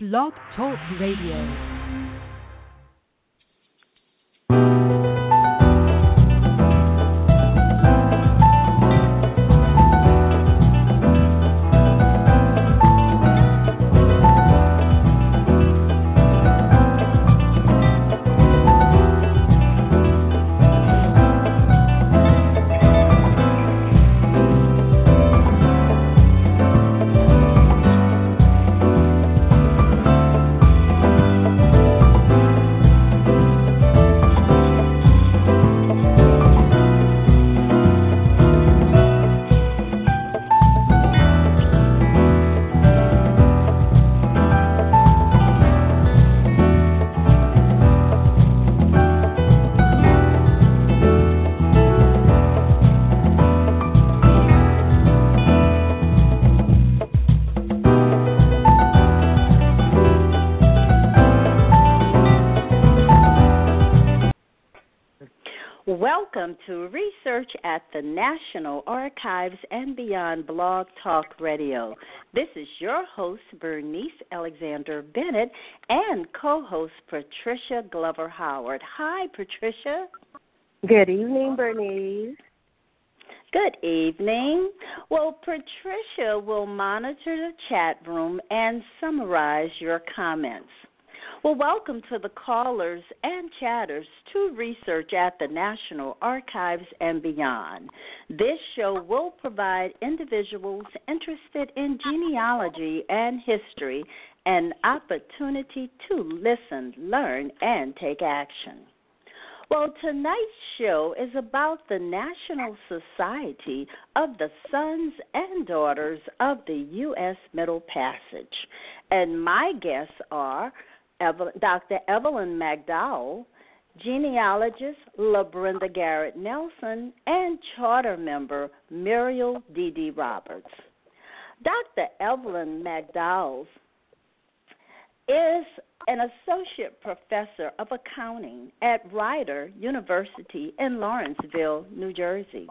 Blog Talk Radio. Welcome to Research at the National Archives and Beyond Blog Talk Radio. This is your host, Bernice Alexander Bennett, and co host Patricia Glover Howard. Hi, Patricia. Good evening, Bernice. Good evening. Well, Patricia will monitor the chat room and summarize your comments. Well, welcome to the callers and chatters to research at the National Archives and beyond. This show will provide individuals interested in genealogy and history an opportunity to listen, learn, and take action. Well, tonight's show is about the National Society of the Sons and Daughters of the U.S. Middle Passage. And my guests are Dr. Evelyn McDowell, genealogist LaBrenda Garrett Nelson, and charter member Muriel D. D. Roberts. Dr. Evelyn McDowell is an associate professor of accounting at Rider University in Lawrenceville, New Jersey.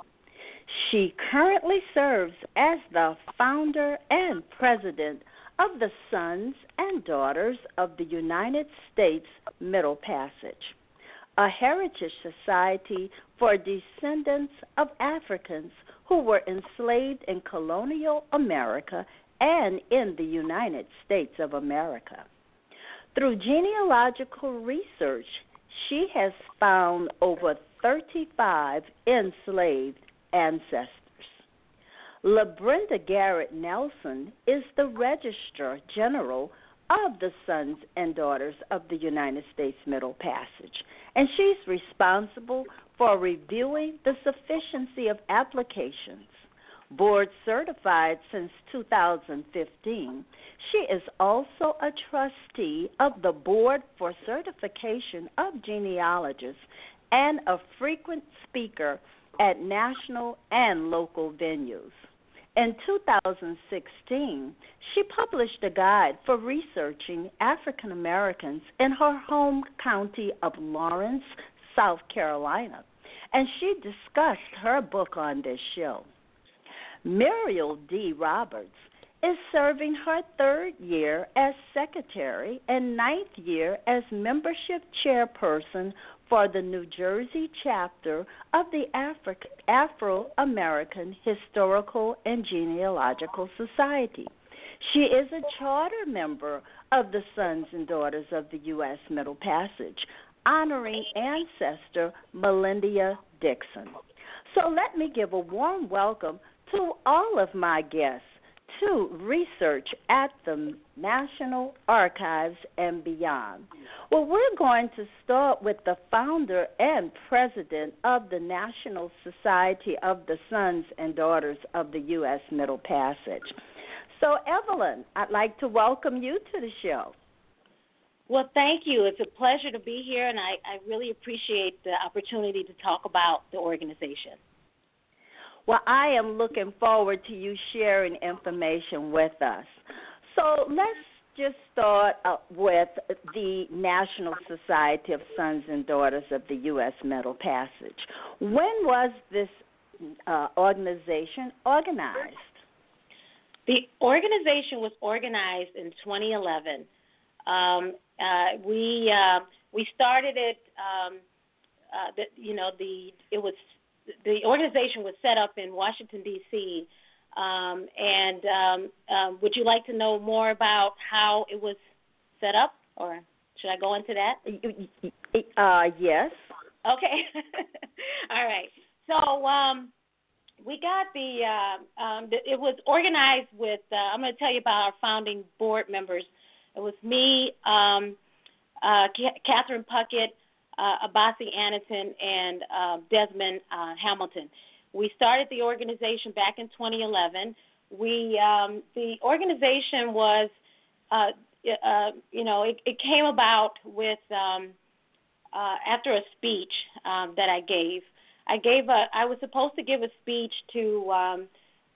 She currently serves as the founder and president of the Sons and Daughters of the United States Middle Passage, a heritage society for descendants of Africans who were enslaved in colonial America and in the United States of America. Through genealogical research, she has found over 35 enslaved ancestors. LaBrenda Garrett Nelson is the Registrar General of the Sons and Daughters of the United States Middle Passage, and she's responsible for reviewing the sufficiency of applications. Board certified since 2015, she is also a trustee of the Board for Certification of Genealogists and a frequent speaker at national and local venues. In 2016, she published a guide for researching African Americans in her home county of Laurens, South Carolina, and she discussed her book on this show. Muriel D. Roberts is serving her third year as secretary and ninth year as membership chairperson for the New Jersey chapter of the Afro American Historical and Genealogical Society. She is a charter member of the Sons and Daughters of the U.S. Middle Passage, honoring ancestor Melindia Dixon. So let me give a warm welcome to all of my guests to research at the National Archives and beyond. Well, we're going to start with the founder and president of the National Society of the Sons and Daughters of the U.S. Middle Passage. So, Evelyn, I'd like to welcome you to the show. Well, thank you. It's a pleasure to be here, and I, I really appreciate the opportunity to talk about the organization. Well, I am looking forward to you sharing information with us. So let's just start uh, with the National Society of Sons and Daughters of the U.S. Middle Passage. When was this uh, organization organized? The organization was organized in 2011 Um, uh, we uh, we started it. Um, uh, the, you know, the it was the organization was set up in Washington D.C. Um, and um, um, would you like to know more about how it was set up, or should I go into that? Uh, yes. Okay. All right. So um, we got the, uh, um, the. It was organized with. Uh, I'm going to tell you about our founding board members. It was me, um, uh, Catherine Puckett, uh, Abasi Anderson, and uh, Desmond uh, Hamilton. We started the organization back in 2011. We um, the organization was, uh, uh, you know, it, it came about with um, uh, after a speech um, that I gave. I gave a. I was supposed to give a speech to um,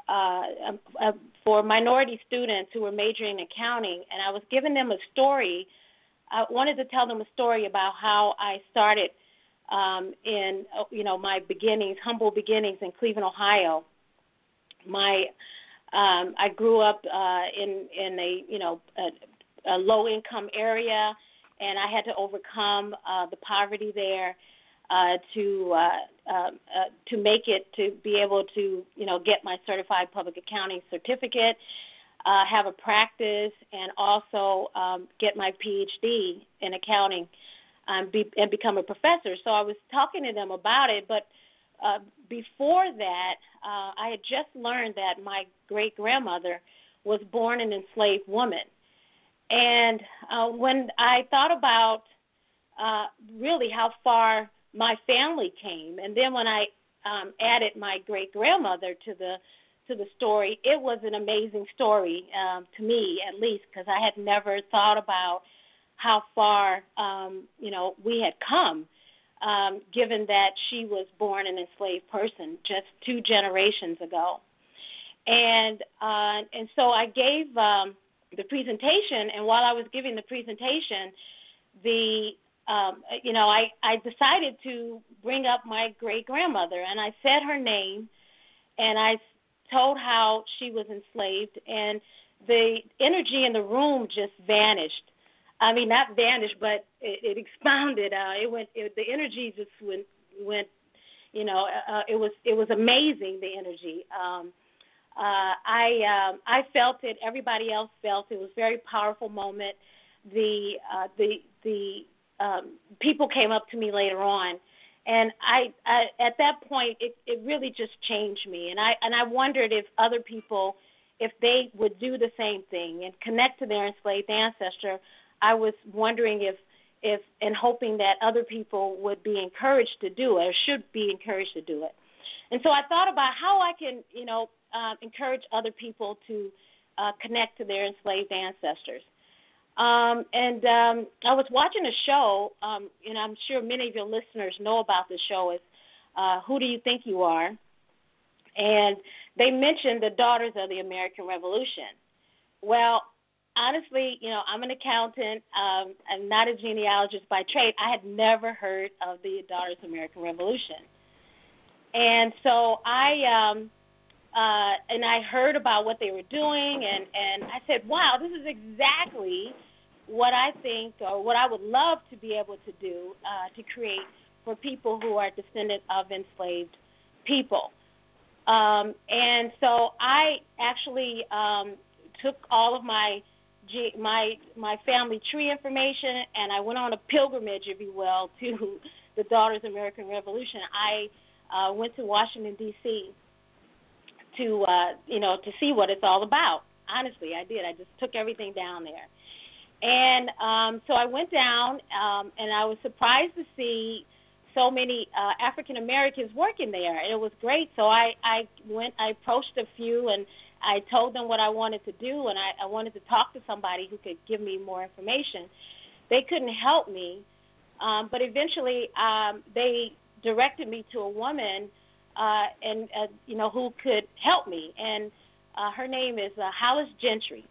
uh, uh, for minority students who were majoring in accounting, and I was giving them a story. I wanted to tell them a story about how I started um, in uh, you know my beginnings, humble beginnings in Cleveland, Ohio. My um, I grew up uh, in in a you know a, a low income area, and I had to overcome uh, the poverty there uh, to uh, uh, uh, to make it to be able to you know get my certified public accounting certificate, uh, have a practice, and also um, get my PhD in accounting um, be, and become a professor. So I was talking to them about it, but uh, before that, uh, I had just learned that my great grandmother was born an enslaved woman. And uh, when I thought about uh, really how far my family came, and then when I um, added my great grandmother to the to the story, it was an amazing story um, to me, at least, because I had never thought about how far um, you know we had come, um, given that she was born an enslaved person just two generations ago, and uh, and so I gave um, the presentation, and while I was giving the presentation, the um, you know I I decided to bring up my great grandmother, and I said her name, and I told how she was enslaved, and the energy in the room just vanished I mean, not vanished, but it, it expounded. Uh, it went. It, the energy just went. Went. You know, uh, uh, it was. It was amazing. The energy. Um, uh, I um, I felt it. Everybody else felt it. It was a very powerful moment. The uh, the the um, people came up to me later on, and I, I at that point it, it really just changed me. And I and I wondered if other people, if they would do the same thing and connect to their enslaved ancestor I was wondering if if and hoping that other people would be encouraged to do it or should be encouraged to do it. And so I thought about how I can, you know, uh, encourage other people to uh, connect to their enslaved ancestors. Um, and um, I was watching a show, um, and I'm sure many of your listeners know about this show. Is uh, Who Do You Think You Are? And they mentioned the Daughters of the American Revolution. Well, honestly, you know, I'm an accountant. Um, I'm not a genealogist by trade. I had never heard of the Daughters of American Revolution, and so I um, uh, and I heard about what they were doing, and and I said, wow, this is exactly what I think or what I would love to be able to do uh, to create for people who are descendant of enslaved people. Um, and so I actually um, took all of my my my family tree information, and I went on a pilgrimage, if you will, to the Daughters of American Revolution. I uh, went to Washington D.C. to uh, you know to see what it's all about. Honestly, I did. I just took everything down there, and um, so I went down, um, and I was surprised to see so many uh, African Americans working there. It was great. So I I went. I approached a few and I told them what I wanted to do, and I, I wanted to talk to somebody who could give me more information. They couldn't help me, um, but eventually um, they directed me to a woman, uh, and uh, you know who could help me, and uh, her name is uh, Hollis Gentry.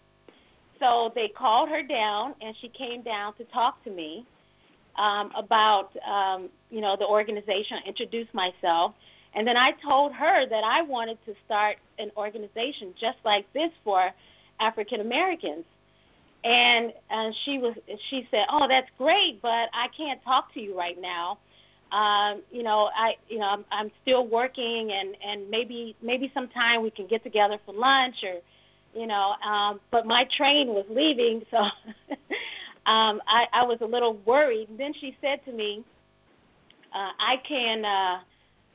So they called her down, and she came down to talk to me um, about um, you know the organization. I introduced myself, and then I told her that I wanted to start an organization just like this for African Americans. and and she was she said, "Oh, that's great, but I can't talk to you right now. Um, you know, I you know I'm, I'm still working, and and maybe maybe sometime we can get together for lunch or." You know, um, but my train was leaving, so um, I, I was a little worried. Then she said to me, uh, "I can uh,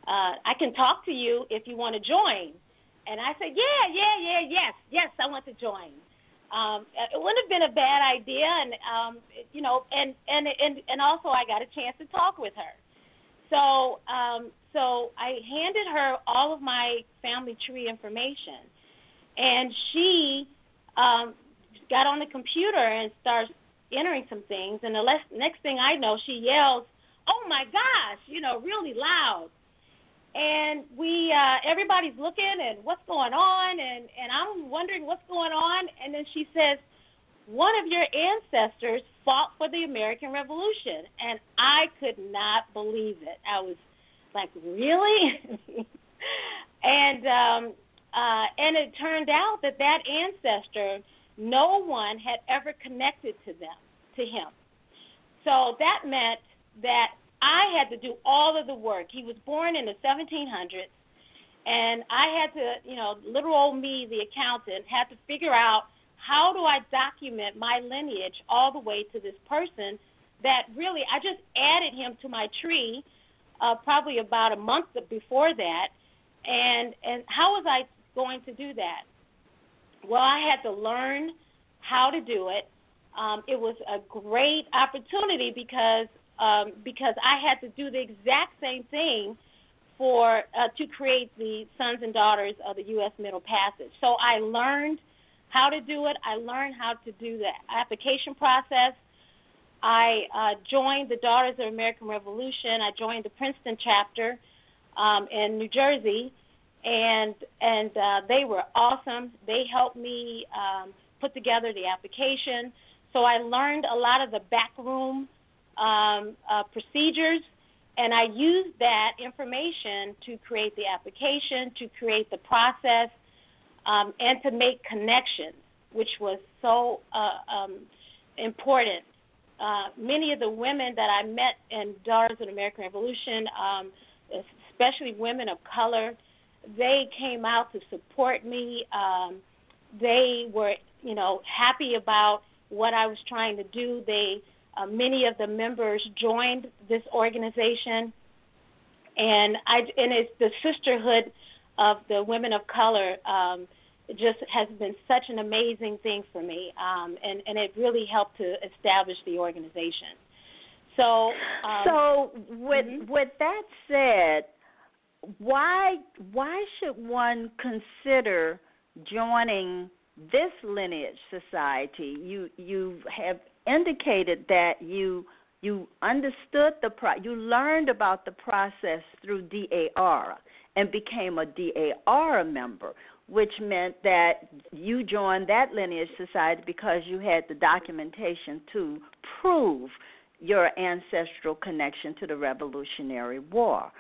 uh, I can talk to you if you want to join." And I said, "Yeah, yeah, yeah, yes, yes, I want to join." Um, it wouldn't have been a bad idea, and um, you know, and and and and also I got a chance to talk with her. So um, so I handed her all of my family tree information, and she um, got on the computer and starts entering some things. And the less, next thing I know, she yells, "Oh my gosh!" You know, really loud and we uh everybody's looking and what's going on and and I'm wondering what's going on and then she says one of your ancestors fought for the American Revolution and I could not believe it. I was like, "Really?" and um uh and it turned out that that ancestor no one had ever connected to them to him. So that meant that I had to do all of the work. He was born in the 1700s, and I had to, you know, little old me, the accountant, had to figure out how do I document my lineage all the way to this person that really I just added him to my tree uh, probably about a month before that, and and how was I going to do that? Well, I had to learn how to do it. Um, it was a great opportunity because um, because I had to do the exact same thing for uh, to create the sons and daughters of the U.S. Middle Passage. So I learned how to do it. I learned how to do the application process. I uh, joined the Daughters of American Revolution. I joined the Princeton chapter um, in New Jersey, and and uh, they were awesome. They helped me um, put together the application. So I learned a lot of the backroom um, uh, procedures, and I used that information to create the application, to create the process, um, and to make connections, which was so uh, um, important. Uh, many of the women that I met in Daughters of the American Revolution, um, especially women of color, they came out to support me. Um, they were, you know, happy about what I was trying to do. They uh, many of the members joined this organization, and I and it's the sisterhood of the women of color. Um, just has been such an amazing thing for me, um, and and it really helped to establish the organization. So, um, so with mm-hmm. with that said, why why should one consider joining this lineage society? You you have indicated that you you understood the pro- you learned about the process through DAR and became a DAR member, which meant that you joined that lineage society because you had the documentation to prove your ancestral connection to the Revolutionary War.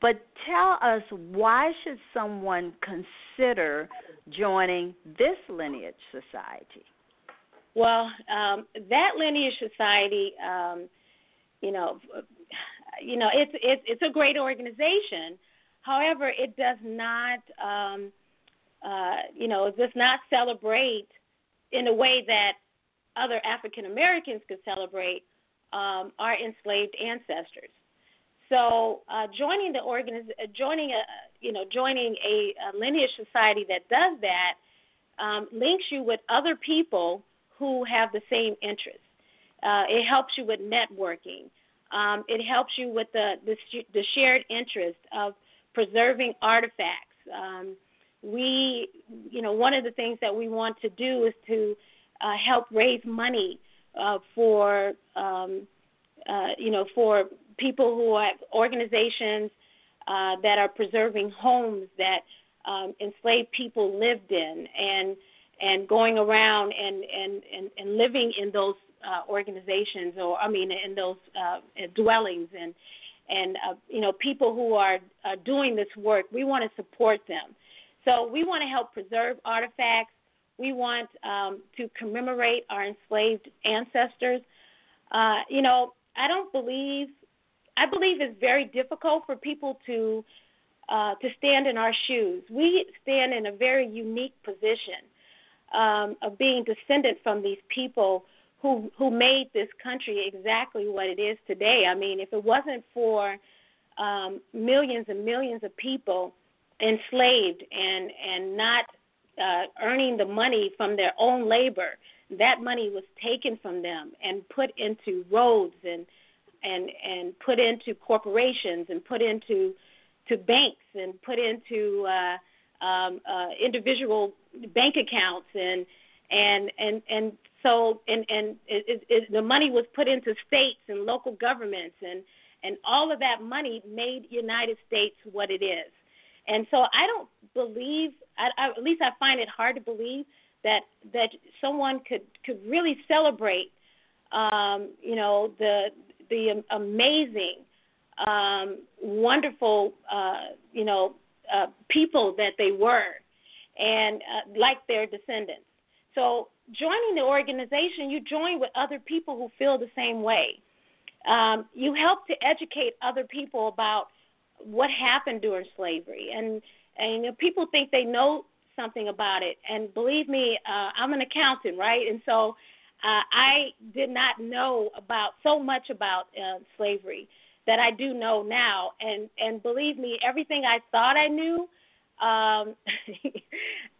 But tell us why should someone consider joining this lineage society? Well, um, that lineage society, um, you know, you know, it's it's it's a great organization. However, it does not, um, uh, you know, does not celebrate in a way that other African Americans could celebrate um, our enslaved ancestors. So, uh, joining the organiz- joining a, you know, joining a, a lineage society that does that um, links you with other people who have the same interests. Uh, it helps you with networking. Um, it helps you with the, the, the shared interest of preserving artifacts. Um, we, you know, one of the things that we want to do is to uh, help raise money uh, for, um, uh, you know, for people who have organizations uh, that are preserving homes that um, enslaved people lived in, and and going around and and and, and living in those uh, organizations or I mean in those uh, dwellings and and uh, you know people who are uh, doing this work we want to support them so we want to help preserve artifacts We want um, to commemorate our enslaved ancestors. Uh, you know, I don't believe. I believe it's very difficult for people to uh, to stand in our shoes. We stand in a very unique position um, of being descendant from these people who who made this country exactly what it is today. I mean, if it wasn't for um, millions and millions of people enslaved and and not uh, earning the money from their own labor, that money was taken from them and put into roads and and and put into corporations and put into to banks and put into uh, um, uh, individual bank accounts and and and and so and and it, it, the money was put into states and local governments and and all of that money made United States what it is. And so I don't believe, I, I, at least I find it hard to believe that that someone could could really celebrate, um, you know, the the amazing, um, wonderful, uh, you know, uh, people that they were, and uh, like their descendants. So joining the organization, you join with other people who feel the same way. Um, you help to educate other people about what happened during slavery, and and you know, people think they know something about it. And believe me, uh, I'm an accountant, right? And so uh, I did not know about so much about uh, slavery that I do know now. And and believe me, everything I thought I knew, um,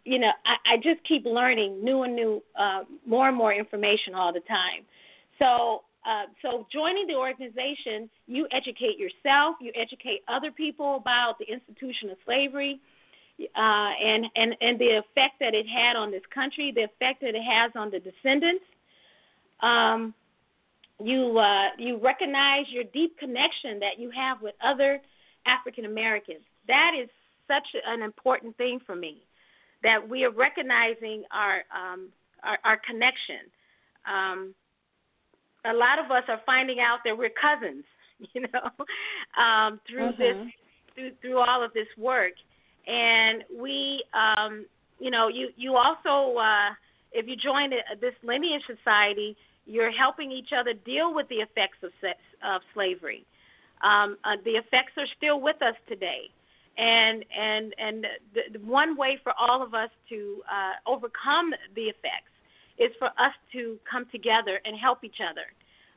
you know, I, I just keep learning new and new, uh, more and more information all the time. So uh, so joining the organization, you educate yourself, you educate other people about the institution of slavery, uh, and and and the effect that it had on this country, the effect that it has on the descendants. Um, you uh, you recognize your deep connection that you have with other African Americans. That is such an important thing for me, that we are recognizing our um, our, our connection. Um, a lot of us are finding out that we're cousins, you know, um, through mm-hmm. this through through all of this work. And we, um, you know, you you also, uh, if you join this lineage society, you're helping each other deal with the effects of sex, of slavery. Um, uh, the effects are still with us today, and and and the, the one way for all of us to uh, overcome the effects is for us to come together and help each other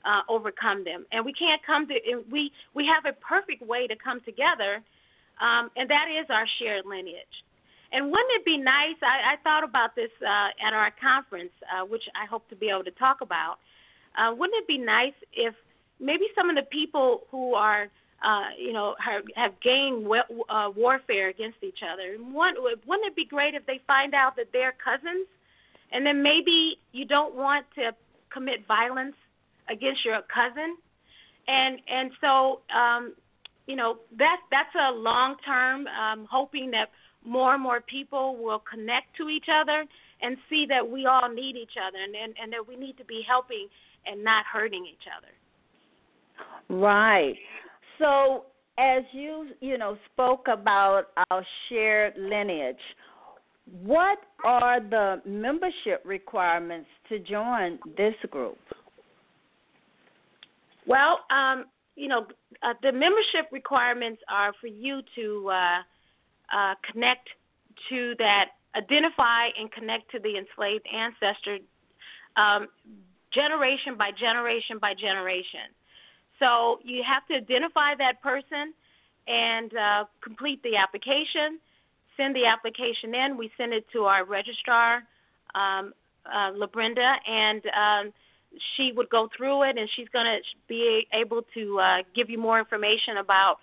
uh, overcome them. And we can't come to we we have a perfect way to come together, um, and that is our shared lineage. And wouldn't it be nice? I, I thought about this uh, at our conference, uh, which I hope to be able to talk about. Uh, wouldn't it be nice if maybe some of the people who are uh, you know, have, have gained uh, warfare against each other. Wouldn't it be great if they find out that they're cousins and then maybe you don't want to commit violence against your cousin, and and so um, you know that that's a long term. Um, hoping that more and more people will connect to each other and see that we all need each other and, and, and that we need to be helping and not hurting each other. Right. So as you you know spoke about our shared lineage, what are the membership requirements to join this group? Well, um, you know, uh, the membership requirements are for you to uh, uh, connect to that, identify and connect to the enslaved ancestor um, generation by generation by generation. So you have to identify that person and uh, complete the application send the application in. We send it to our registrar, um, uh, LaBrenda, and um, she would go through it, and she's going to be able to uh, give you more information about,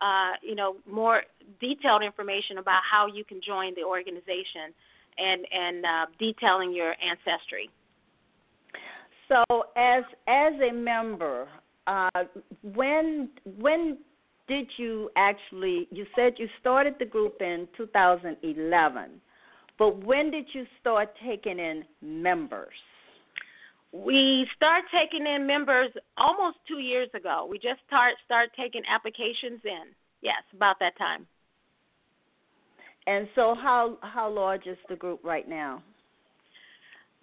uh, you know, more detailed information about how you can join the organization, and and uh, detailing your ancestry. So, as as a member, uh, when when did you actually you said you started the group in 2011 but when did you start taking in members? We start taking in members almost two years ago. We just start start taking applications in. Yes about that time. And so how how large is the group right now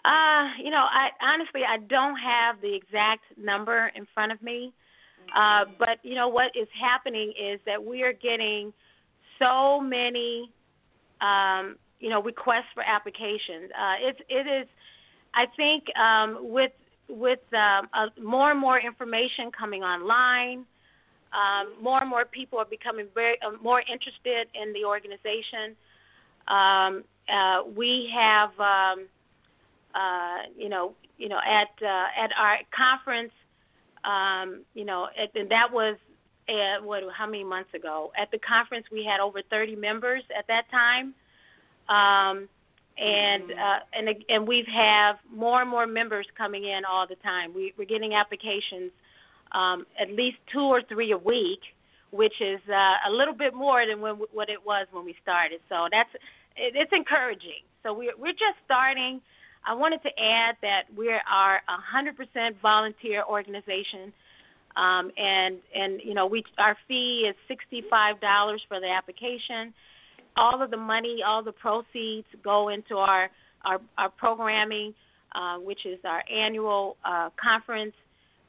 Uh, you know, I honestly I don't have the exact number in front of me. Uh, but you know what is happening is that we are getting so many um, you know requests for applications. Uh, it's it is I think um, with with um, uh, more and more information coming online, um, more and more people are becoming very uh, more interested in the organization. Um, uh, we have, um, uh, you know, you know, at uh, at our conference, um, you know, at, and that was at, what how many months ago? At the conference, we had over 30 members at that time. Um, and mm-hmm. uh, and and we have more and more members coming in all the time. We, we're getting applications um, at least two or three a week, which is uh, a little bit more than when, what it was when we started. So that's it, it's encouraging. So we're we're just starting. I wanted to add that we are a 100% volunteer organization, um, and and you know we our fee is $65 for the application all of the money, all the proceeds go into our our, our programming, uh, which is our annual uh, conference.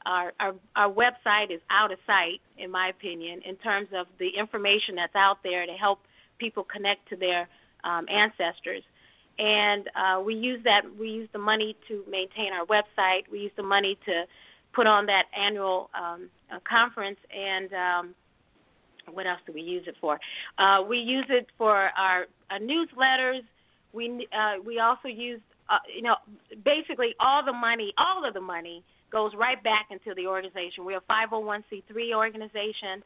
Our, our our website is out of sight, in my opinion, in terms of the information that's out there to help people connect to their um, ancestors. And uh, we use that. We use the money to maintain our website. We use the money to put on that annual um, uh, conference and um, what else do we use it for? Uh, we use it for our, our newsletters. We uh, we also use uh, you know basically all the money, all of the money goes right back into the organization. We're a 501c3 organization,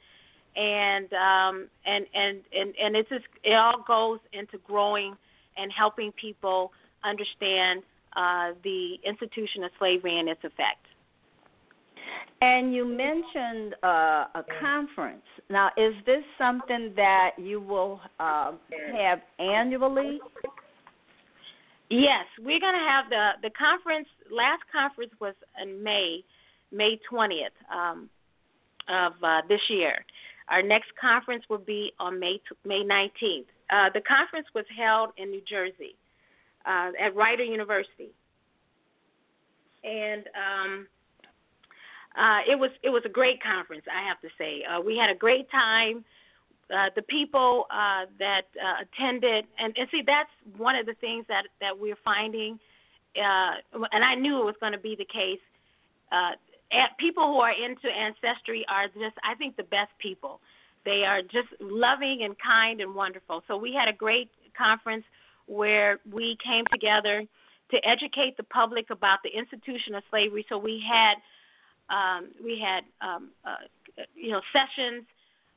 and um, and and and and it's just it all goes into growing and helping people understand uh, the institution of slavery and its effect. And you mentioned uh, a conference. Now, is this something that you will uh, have annually? Yes, we're going to have the the conference. Last conference was in May, May twentieth um, of uh, this year. Our next conference will be on May May nineteenth. Uh, the conference was held in New Jersey uh, at Rider University, and um, uh, it was it was a great conference, I have to say. Uh, we had a great time. Uh, the people uh, that uh, attended, and, and see, that's one of the things that that we're finding, uh, and I knew it was going to be the case. Uh, people who are into ancestry are just, I think, the best people. They are just loving and kind and wonderful. So we had a great conference where we came together to educate the public about the institution of slavery. So we had um, we had um, uh, you know sessions,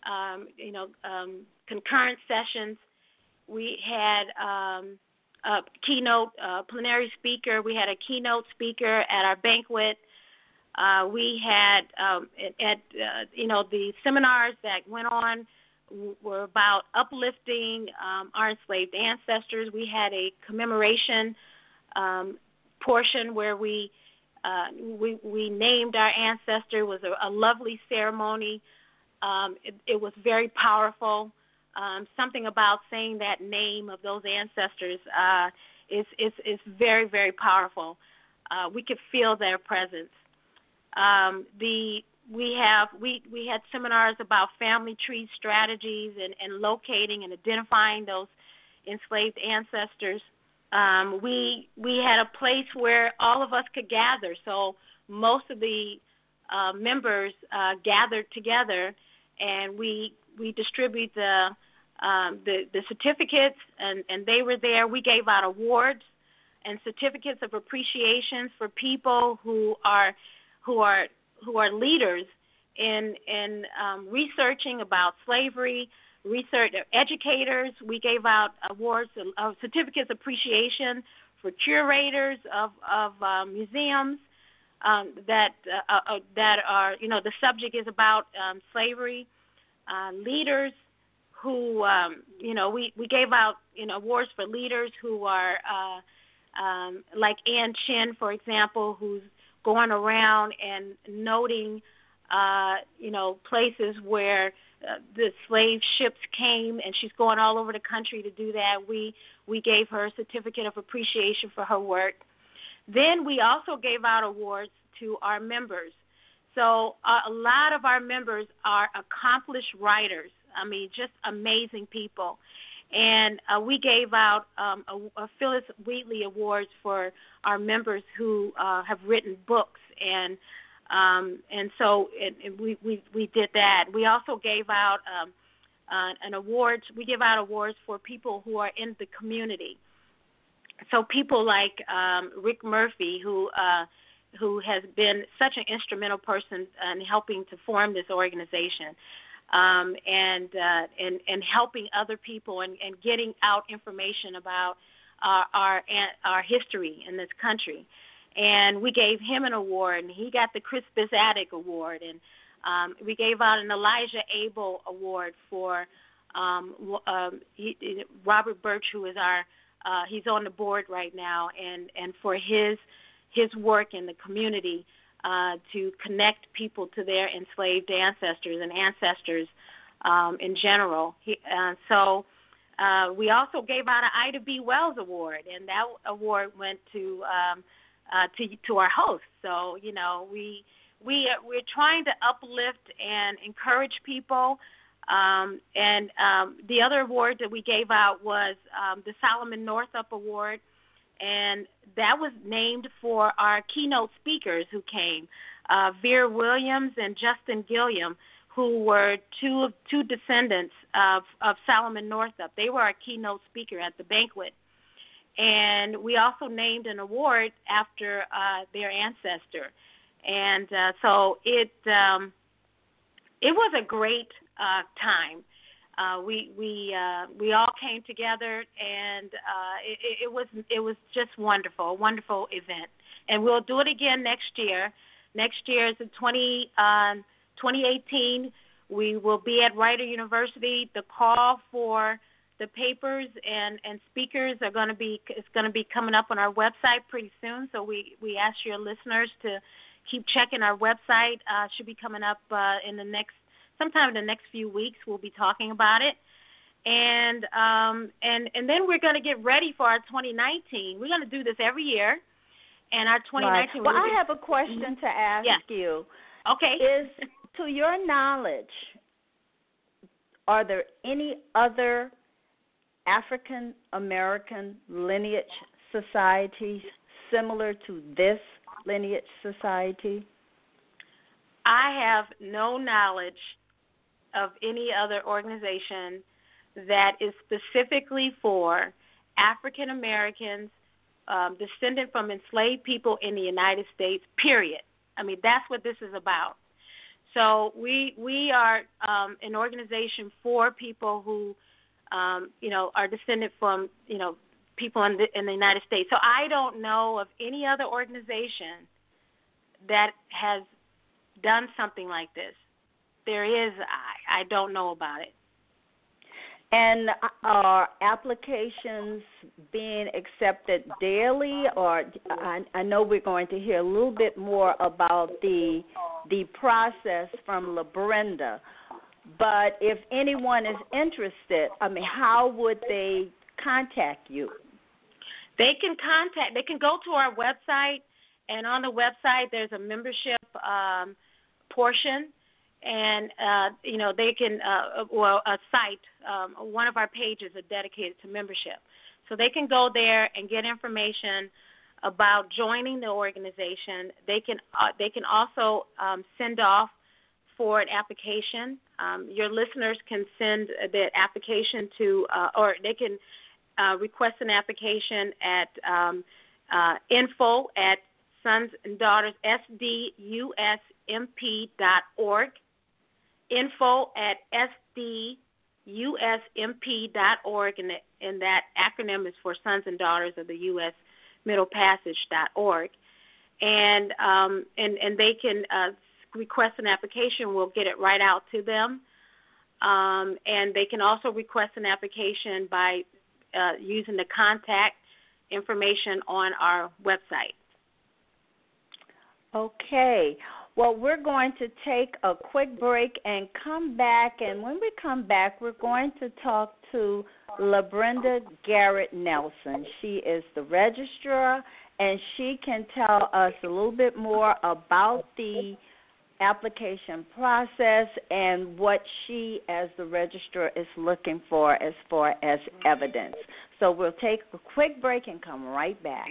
um, you know um, concurrent sessions. We had um, a keynote uh, plenary speaker. We had a keynote speaker at our banquet. Uh, we had um, at, uh, you know the seminars that went on were about uplifting um, our enslaved ancestors. We had a commemoration um, portion where we uh, we we named our ancestor. It was a, a lovely ceremony. Um, it, it was very powerful. Um, something about saying that name of those ancestors uh, is is is very very powerful. Uh, we could feel their presence. Um, the we have we we had seminars about family tree strategies and, and locating and identifying those enslaved ancestors um, we we had a place where all of us could gather. So most of the uh, members uh, gathered together, and we we distribute the um, the, the certificates, and, and they were there. We gave out awards and certificates of appreciation for people who are who are who are leaders in in um, researching about slavery, research educators. We gave out awards, uh, certificates of appreciation for curators of of uh, museums um, that uh, uh, that are you know the subject is about um, slavery. Uh, leaders who um, you know we we gave out you know awards for leaders who are uh, um, like Ann Chinn, for example, who's going around and noting uh, you know places where uh, the slave ships came, and she's going all over the country to do that. We we gave her a certificate of appreciation for her work. Then we also gave out awards to our members. So uh, a lot of our members are accomplished writers. I mean, just amazing people. And uh, we gave out um, a, a Phillis Wheatley Awards for our members who uh, have written books, and um, and so it, it, we we we did that. We also gave out um, uh, an awards. We give out awards for people who are in the community. So people like um, Rick Murphy, who uh, who has been such an instrumental person in helping to form this organization. Um, and uh, and and helping other people and, and getting out information about our, our our history in this country, and we gave him an award, and he got the Crispus Attucks Award, and um, we gave out an Elijah Abel Award for um, um, he, Robert Birch, who is our uh, he's on the board right now, and and for his his work in the community uh, to connect people to their enslaved ancestors and ancestors um, in general. He, uh, so uh, we also gave out an Ida B. Wells Award, and that award went to um, uh, to to our host. So you know we we uh, we're trying to uplift and encourage people. Um, and um, the other award that we gave out was um, the Solomon Northup Award and that was named for our keynote speakers who came, uh, Vera Williams and Justin Gilliam, who were two two descendants of, of Solomon Northup. They were our keynote speaker at the banquet, and we also named an award after uh, their ancestor, and uh, so it um, it was a great uh, time uh, we we uh, we all came together, and uh, it, it was it was just wonderful, a wonderful event. And we'll do it again next year. Next year is the 20, uh, 2018. We will be at Rider University. The call for the papers and and speakers are going to be it's going to be coming up on our website pretty soon. So we we ask your listeners to keep checking our website. Uh, should be coming up uh, in the next sometime in the next few weeks we'll be talking about it and um, and and then we're going to get ready for our 2019. We're going to do this every year, and our 2019. Right. Well, I have a question mm-hmm. to ask yeah. you. Okay. Is to your knowledge, are there any other African American lineage societies similar to this lineage society? I have no knowledge of any other organization that is specifically for African Americans um, descended from enslaved people in the United States. Period. I mean, that's what this is about. So we we are um, an organization for people who, um, you know, are descended from you know people in the, in the United States. So I don't know of any other organization that has done something like this there is, I, I don't know about it. And are applications being accepted daily, or I, I know we're going to hear a little bit more about the the process from LaBrenda. But if anyone is interested, I mean, how would they contact you? They can contact. They can go to our website, and on the website there's a membership um, portion and uh, you know they can uh, well a site um, one of our pages are dedicated to membership. So they can go there and get information about joining the organization. They can uh, they can also um, send off for an application. Um, your listeners can send the application to uh, or they can uh, request an application at um, uh, info at sons and daughters sdusmp.org info at sdusmp.org, and, and that acronym is for Sons and Daughters of the U.S. Middle Passage.org. And, um, and, and they can uh, request an application, we'll get it right out to them. Um, and they can also request an application by uh, using the contact information on our website. Okay. Well, we're going to take a quick break and come back. And when we come back, we're going to talk to LaBrenda Garrett Nelson. She is the registrar and she can tell us a little bit more about the application process and what she, as the registrar, is looking for as far as evidence. So we'll take a quick break and come right back.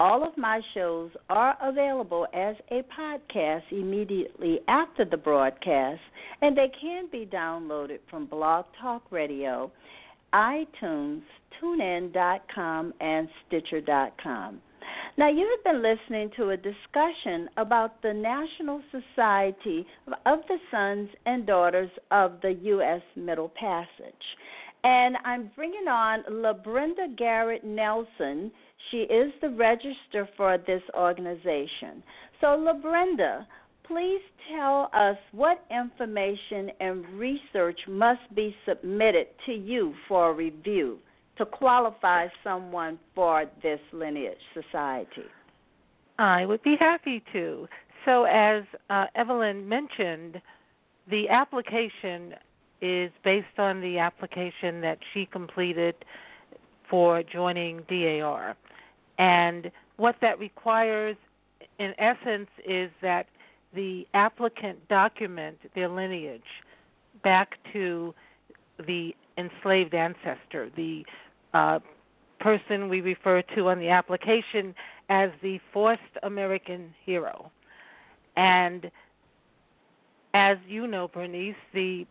All of my shows are available as a podcast immediately after the broadcast, and they can be downloaded from Blog Talk Radio, iTunes, TuneIn.com, and Stitcher.com. Now, you have been listening to a discussion about the National Society of the Sons and Daughters of the U.S. Middle Passage. And I'm bringing on LaBrenda Garrett Nelson. She is the register for this organization. So, LaBrenda, please tell us what information and research must be submitted to you for review to qualify someone for this lineage society. I would be happy to. So, as uh, Evelyn mentioned, the application is based on the application that she completed for joining DAR. And what that requires, in essence, is that the applicant document their lineage back to the enslaved ancestor, the uh, person we refer to on the application as the forced American hero. And as you know, Bernice, the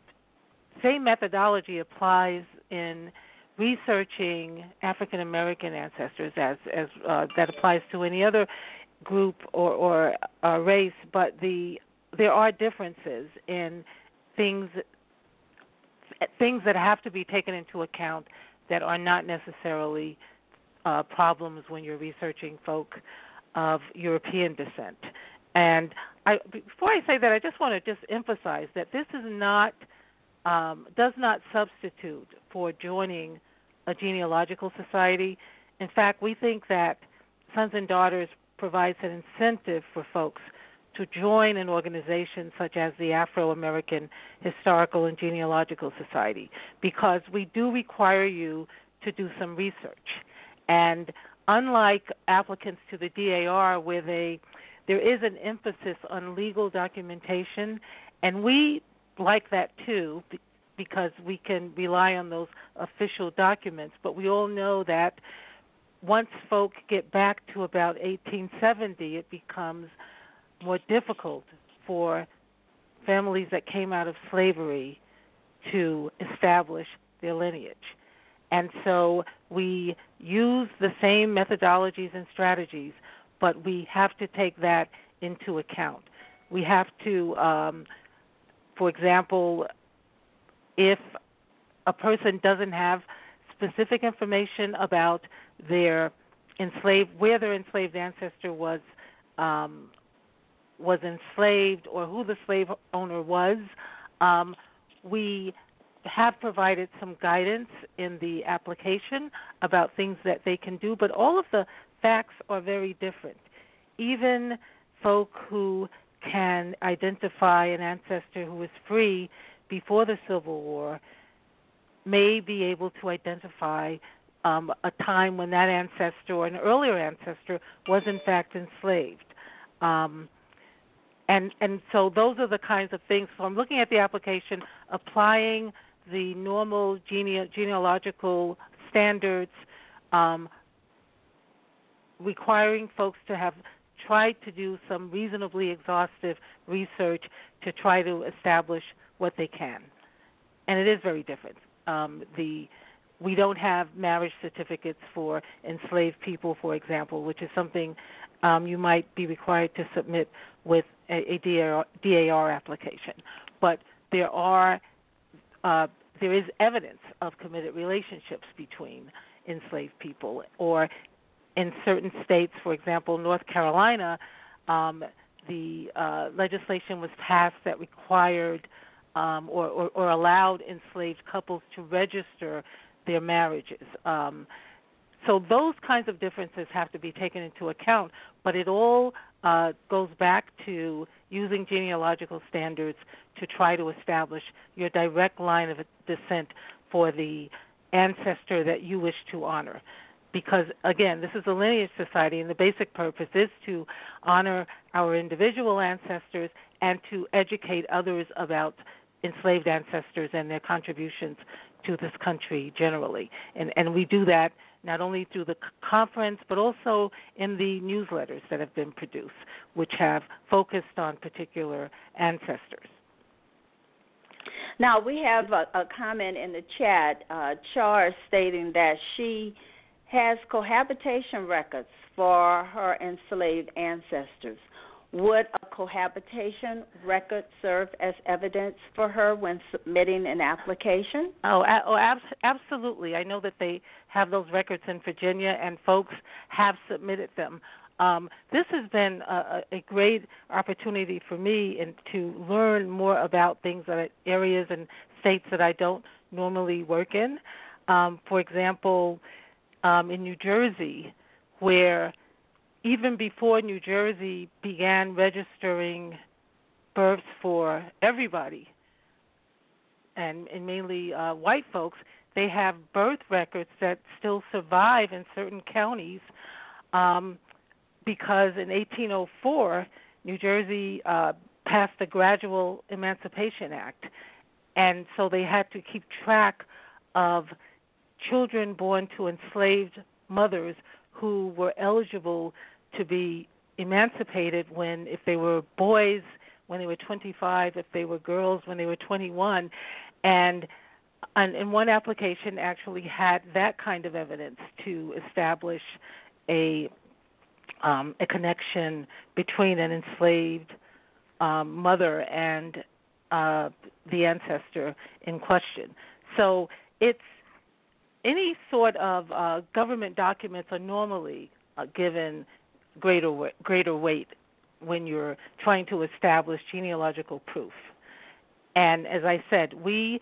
same methodology applies in researching African American ancestors as as uh, that applies to any other group or or uh, race, but the there are differences in things things that have to be taken into account that are not necessarily uh, problems when you're researching folk of European descent. And I, before I say that, I just want to just emphasize that this is not um, does not substitute for joining a genealogical society. In fact, we think that Sons and Daughters provides an incentive for folks to join an organization such as the Afro American Historical and Genealogical Society because we do require you to do some research. And unlike applicants to the DAR, where they there is an emphasis on legal documentation, and we like that too because we can rely on those official documents. But we all know that once folk get back to about 1870, it becomes more difficult for families that came out of slavery to establish their lineage. And so we use the same methodologies and strategies, but we have to take that into account. We have to um, for example, if a person doesn't have specific information about their enslaved, where their enslaved ancestor was um, was enslaved, or who the slave owner was, um, we have provided some guidance in the application about things that they can do, but all of the facts are very different. Even folk who can identify an ancestor who was free before the Civil War may be able to identify um, a time when that ancestor or an earlier ancestor was in fact enslaved. Um, and and so those are the kinds of things. So I'm looking at the application, applying the normal gene- genealogical standards, um, requiring folks to have tried to do some reasonably exhaustive research to try to establish what they can. And it is very different. Um, the we don't have marriage certificates for enslaved people, for example, which is something um, you might be required to submit with a, a DAR, DAR application. But there are uh, there is evidence of committed relationships between enslaved people, or in certain states, for example, North Carolina, um, the uh, legislation was passed that required um, or, or, or allowed enslaved couples to register their marriages. Um, so those kinds of differences have to be taken into account, but it all uh, goes back to using genealogical standards to try to establish your direct line of descent for the ancestor that you wish to honor. Because again, this is a lineage society, and the basic purpose is to honor our individual ancestors and to educate others about enslaved ancestors and their contributions to this country generally. And, and we do that not only through the conference, but also in the newsletters that have been produced, which have focused on particular ancestors. Now, we have a, a comment in the chat, uh, Char stating that she has cohabitation records for her enslaved ancestors. Would a cohabitation record serve as evidence for her when submitting an application? Oh, oh, ab- absolutely. I know that they have those records in Virginia, and folks have submitted them. Um, this has been a, a, great opportunity for me and to learn more about things that areas and states that I don't normally work in. Um, for example, um, in New Jersey, where even before New Jersey began registering births for everybody, and, and mainly uh, white folks, they have birth records that still survive in certain counties um, because in 1804, New Jersey uh, passed the Gradual Emancipation Act, and so they had to keep track of children born to enslaved mothers who were eligible to be emancipated when if they were boys when they were 25 if they were girls when they were 21 and and, and one application actually had that kind of evidence to establish a um, a connection between an enslaved um, mother and uh, the ancestor in question. So it's any sort of uh, government documents are normally uh, given greater greater weight when you're trying to establish genealogical proof. And as I said, we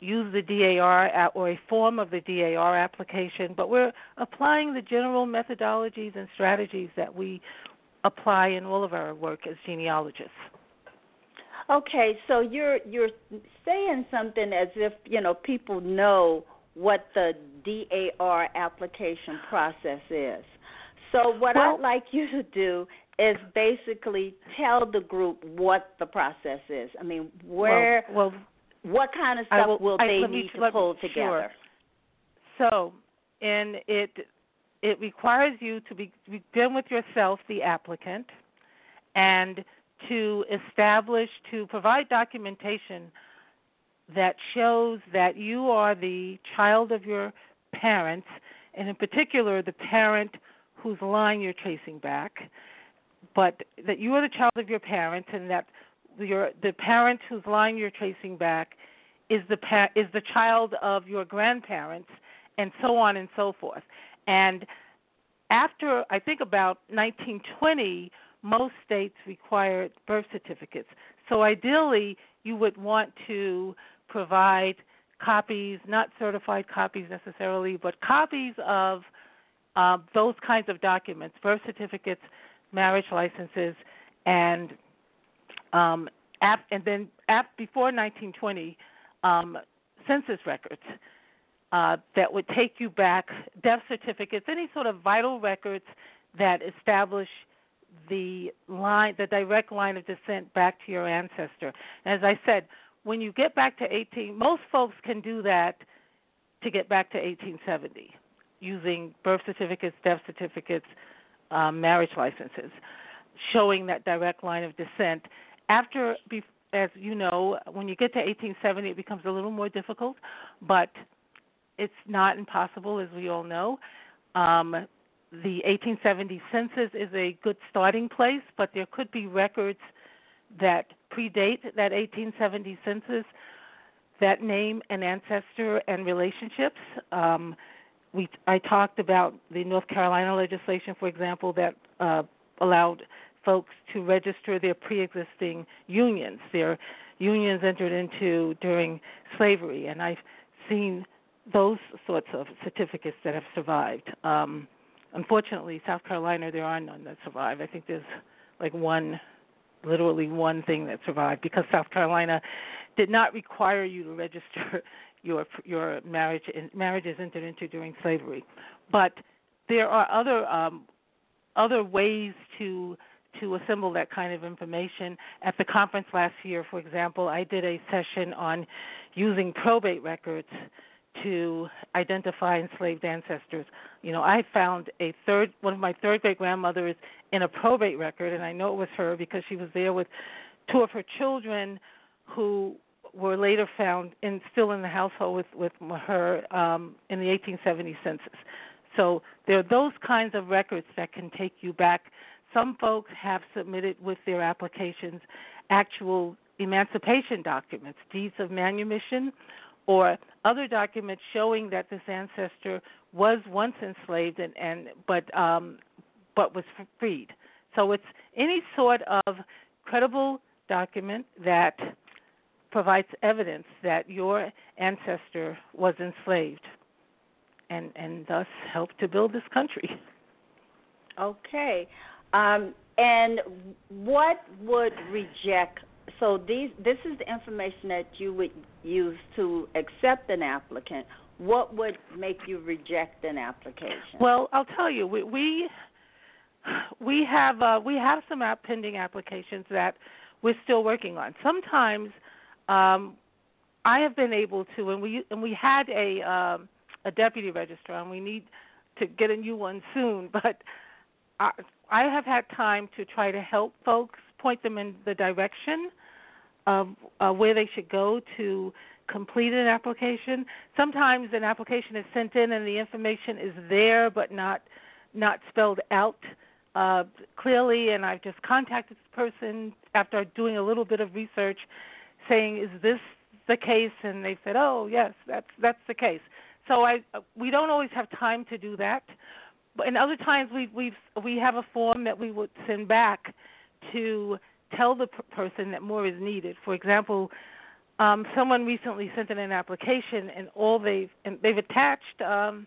use the DAR or a form of the DAR application, but we're applying the general methodologies and strategies that we apply in all of our work as genealogists. Okay, so you're you're saying something as if you know people know what the DAR application process is. So what well, I'd like you to do is basically tell the group what the process is. I mean, where, well, well what kind of stuff will, will I, they need me, to pull Sure. together? So, and it it requires you to be, begin with yourself, the applicant, and to establish to provide documentation that shows that you are the child of your parents, and in particular the parent whose line you're tracing back, but that you are the child of your parents, and that your the parent whose line you're tracing back is the pa- is the child of your grandparents, and so on and so forth. And after I think about 1920, most states required birth certificates. So ideally, you would want to provide copies, not certified copies necessarily, but copies of uh, those kinds of documents, birth certificates, marriage licenses, and um, ap- and then ap- before 1920, um, census records uh, that would take you back, death certificates, any sort of vital records that establish the line, the direct line of descent back to your ancestor. As I said, when you get back to 18, most folks can do that to get back to 1870 using birth certificates, death certificates, um, marriage licenses, showing that direct line of descent. After, as you know, when you get to 1870, it becomes a little more difficult, but it's not impossible, as we all know. Um, the 1870 census is a good starting place, but there could be records that predate that 1870 census that name and ancestor and relationships. Um, we I talked about the North Carolina legislation, for example, that uh, allowed folks to register their pre-existing unions, their unions entered into during slavery, and I've seen those sorts of certificates that have survived. Um, unfortunately, South Carolina, there are none that survive. I think there's like one, literally one thing that survived because South Carolina did not require you to register your your marriage marriages entered into during slavery. But there are other um, other ways to to assemble that kind of information. At the conference last year, for example, I did a session on using probate records to identify enslaved ancestors. You know, I found a third one of my third great grandmothers in a probate record, and I know it was her because she was there with two of her children who were later found in still in the household with with her um, in the 1870 census. So there are those kinds of records that can take you back. Some folks have submitted with their applications actual emancipation documents, deeds of manumission, or other documents showing that this ancestor was once enslaved and, and but um, but was freed. So it's any sort of credible document that provides evidence that your ancestor was enslaved and and thus helped to build this country. Okay. Um, and what would reject so these this is the information that you would use to accept an applicant. What would make you reject an application? Well, I'll tell you, we we, we have uh, we have some pending applications that we're still working on. Sometimes um, I have been able to, and we and we had a um, a deputy registrar, and we need to get a new one soon. But I, I have had time to try to help folks, point them in the direction of uh, where they should go to complete an application. Sometimes an application is sent in and the information is there, but not not spelled out uh, clearly. And I've just contacted this person after doing a little bit of research saying, "Is this the case?" And they said, "Oh, yes, that's that's the case." So I we don't always have time to do that, but in other times we we we have a form that we would send back to tell the p- person that more is needed. For example, um, someone recently sent in an application, and all they've and they've attached um,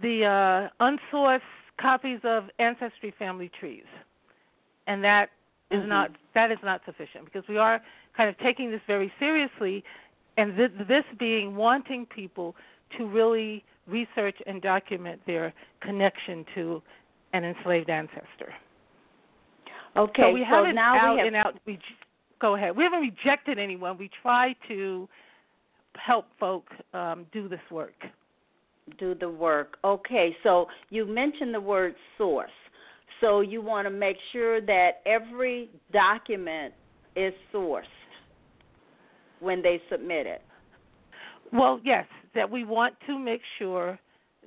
the uh, unsourced copies of ancestry family trees, and that is mm-hmm. not that is not sufficient because we are kind of taking this very seriously, and th- this being wanting people to really research and document their connection to an enslaved ancestor. Okay, so we so haven't now out we have and out. We go ahead. We haven't rejected anyone. We try to help folk um, do this work. Do the work. Okay, so you mentioned the word source. So you want to make sure that every document is sourced when they submit it. Well, yes, that we want to make sure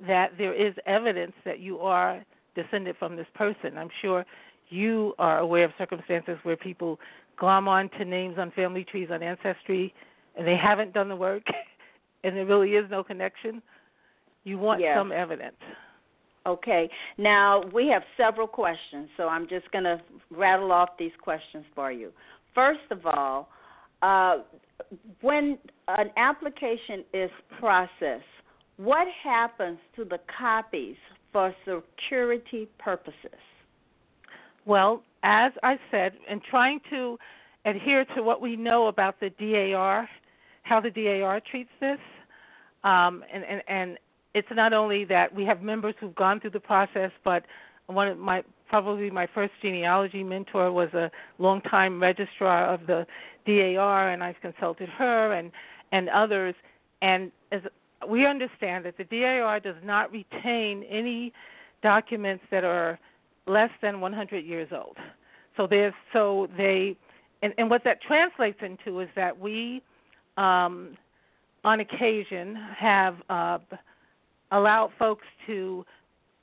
that there is evidence that you are descended from this person. I'm sure you are aware of circumstances where people glom on to names on family trees on ancestry and they haven't done the work and there really is no connection. You want yes. some evidence. Okay. Now, we have several questions, so I'm just going to rattle off these questions for you. First of all, uh, when an application is processed, what happens to the copies for security purposes? Well, as I said, in trying to adhere to what we know about the DAR, how the DAR treats this, um, and, and, and it's not only that we have members who've gone through the process, but one of my probably my first genealogy mentor was a longtime registrar of the DAR, and I've consulted her and and others. And as we understand that the DAR does not retain any documents that are less than 100 years old. So there's so they and, and what that translates into is that we um, on occasion have uh, allowed folks to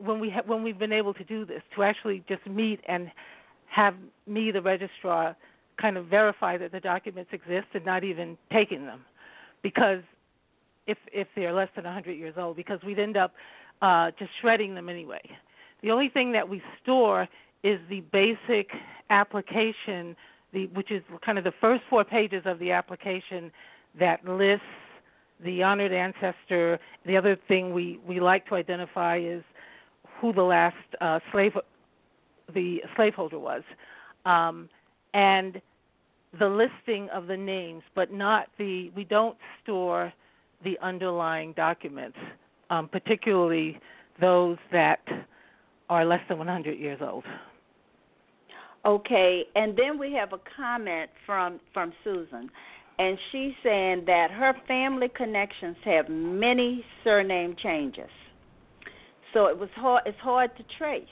when we ha- when we've been able to do this to actually just meet and have me the registrar kind of verify that the documents exist and not even taking them because if if they're less than 100 years old because we'd end up uh, just shredding them anyway. The only thing that we store is the basic application, the which is kind of the first four pages of the application that lists the honored ancestor. The other thing we we like to identify is who the last uh, slave the slaveholder was, um, and the listing of the names, but not the we don't store the underlying documents, um, particularly those that are less than 100 years old. Okay, and then we have a comment from from Susan, and she's saying that her family connections have many surname changes, so it was hard. It's hard to trace,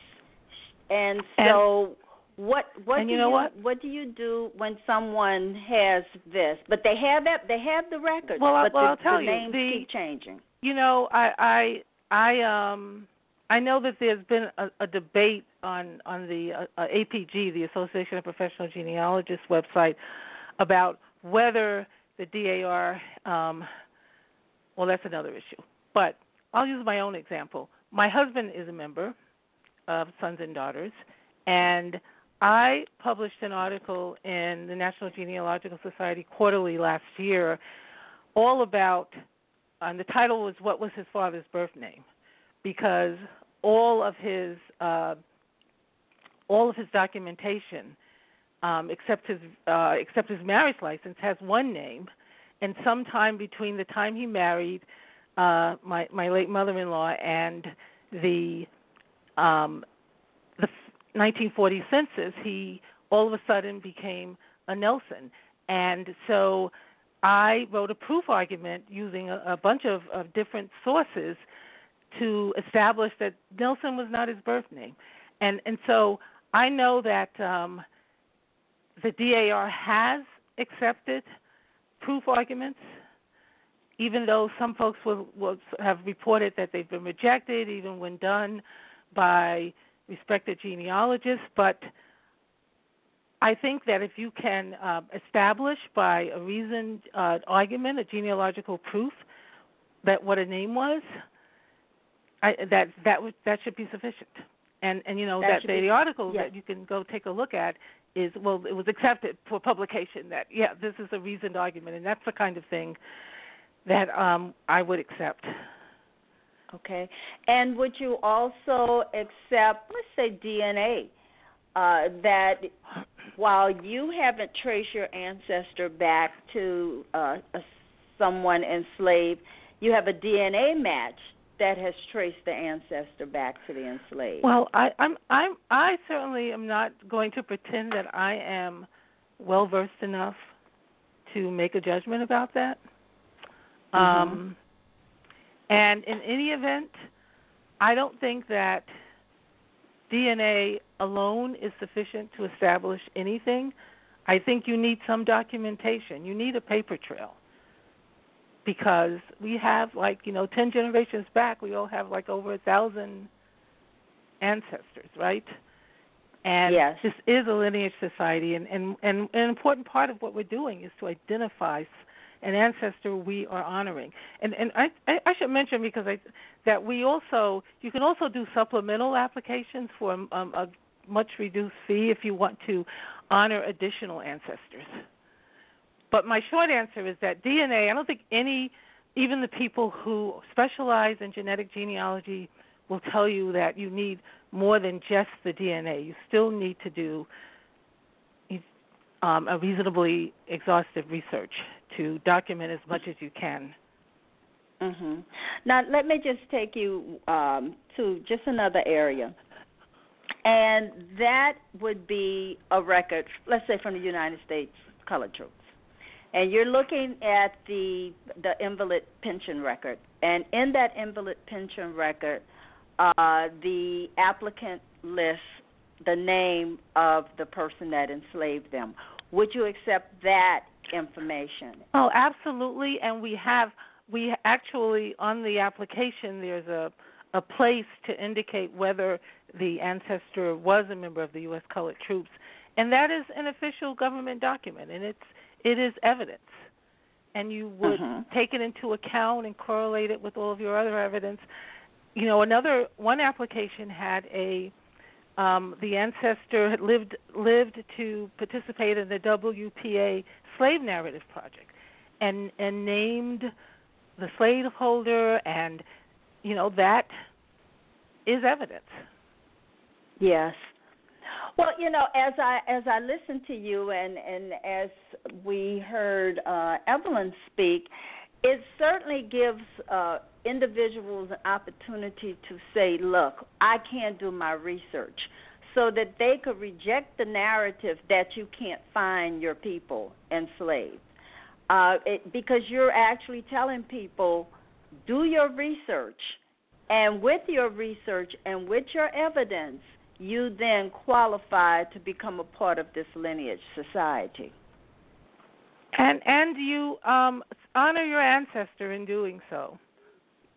and so. And, what what do you know you, what? what do you do when someone has this? But they have that they have the records, Well, I- but well, the, I'll tell the you, names the- keep changing. You know, I I I um I know that there's been a, a debate on on the uh, uh, APG, the Association of Professional Genealogists website, about whether the DAR. Um, well, that's another issue. But I'll use my own example. My husband is a member of Sons and Daughters, and I published an article in the National Genealogical Society Quarterly last year, all about. And the title was "What was his father's birth name," because all of his uh, all of his documentation, um, except his uh, except his marriage license, has one name, and sometime between the time he married uh, my my late mother-in-law and the um, the 1940 census, he all of a sudden became a Nelson, and so I wrote a proof argument using a, a bunch of, of different sources to establish that Nelson was not his birth name, and and so I know that um, the DAR has accepted proof arguments, even though some folks will, will have reported that they've been rejected, even when done by respected genealogists. But I think that if you can uh, establish by a reasoned uh, argument, a genealogical proof, that what a name was, I, that that would that should be sufficient. And and you know That that, the article yes. that you can go take a look at is well it was accepted for publication that yeah this is a reasoned argument and that's the kind of thing that um I would accept. Okay. And would you also accept, let's say, DNA? Uh, that while you haven't traced your ancestor back to uh, a, someone enslaved, you have a DNA match that has traced the ancestor back to the enslaved. Well, I, I'm I'm I certainly am not going to pretend that I am well versed enough to make a judgment about that. Mhm. Um, and in any event, I don't think that DNA alone is sufficient to establish anything. I think you need some documentation. You need a paper trail. Because we have like, you know, 10 generations back, we all have like over a thousand ancestors, right? And Yes. this is a lineage society, and, and, and an important part of what we're doing is to identify an ancestor we are honoring. And and I I, should mention because I that we also you can also do supplemental applications for um, a much reduced fee if you want to honor additional ancestors. but my short answer is that DNA. I don't think any, even the people who specialize in genetic genealogy, will tell you that you need more than just the DNA. You still need to do um, a reasonably exhaustive research to document as much as you can. Mm-hmm. Now, let me just take you um, to just another area, and that would be a record, let's say from the United States colored troops, and you're looking at the the invalid pension record, and in that invalid pension record, uh, the applicant lists the name of the person that enslaved them. Would you accept that information? Oh, absolutely. And we have we actually on the application there's a a place to indicate whether the ancestor was a member of the U.S. colored troops, and that is an official government document, and it's it is evidence. And you would uh-huh. take it into account and correlate it with all of your other evidence. You know, another one application had a um, the ancestor had lived lived to participate in the WPA slave narrative project, and and named the slaveholder, and you know that is evidence. Yes. Well, you know, as I as I listened to you and and as we heard uh, Evelyn speak, it certainly gives uh, individuals an opportunity to say, "Look, I can't do my research," so that they could reject the narrative that you can't find your people enslaved, uh, it, because you're actually telling people, "Do your research," and with your research and with your evidence, you then qualify to become a part of this lineage society. And and you um, honor your ancestor in doing so.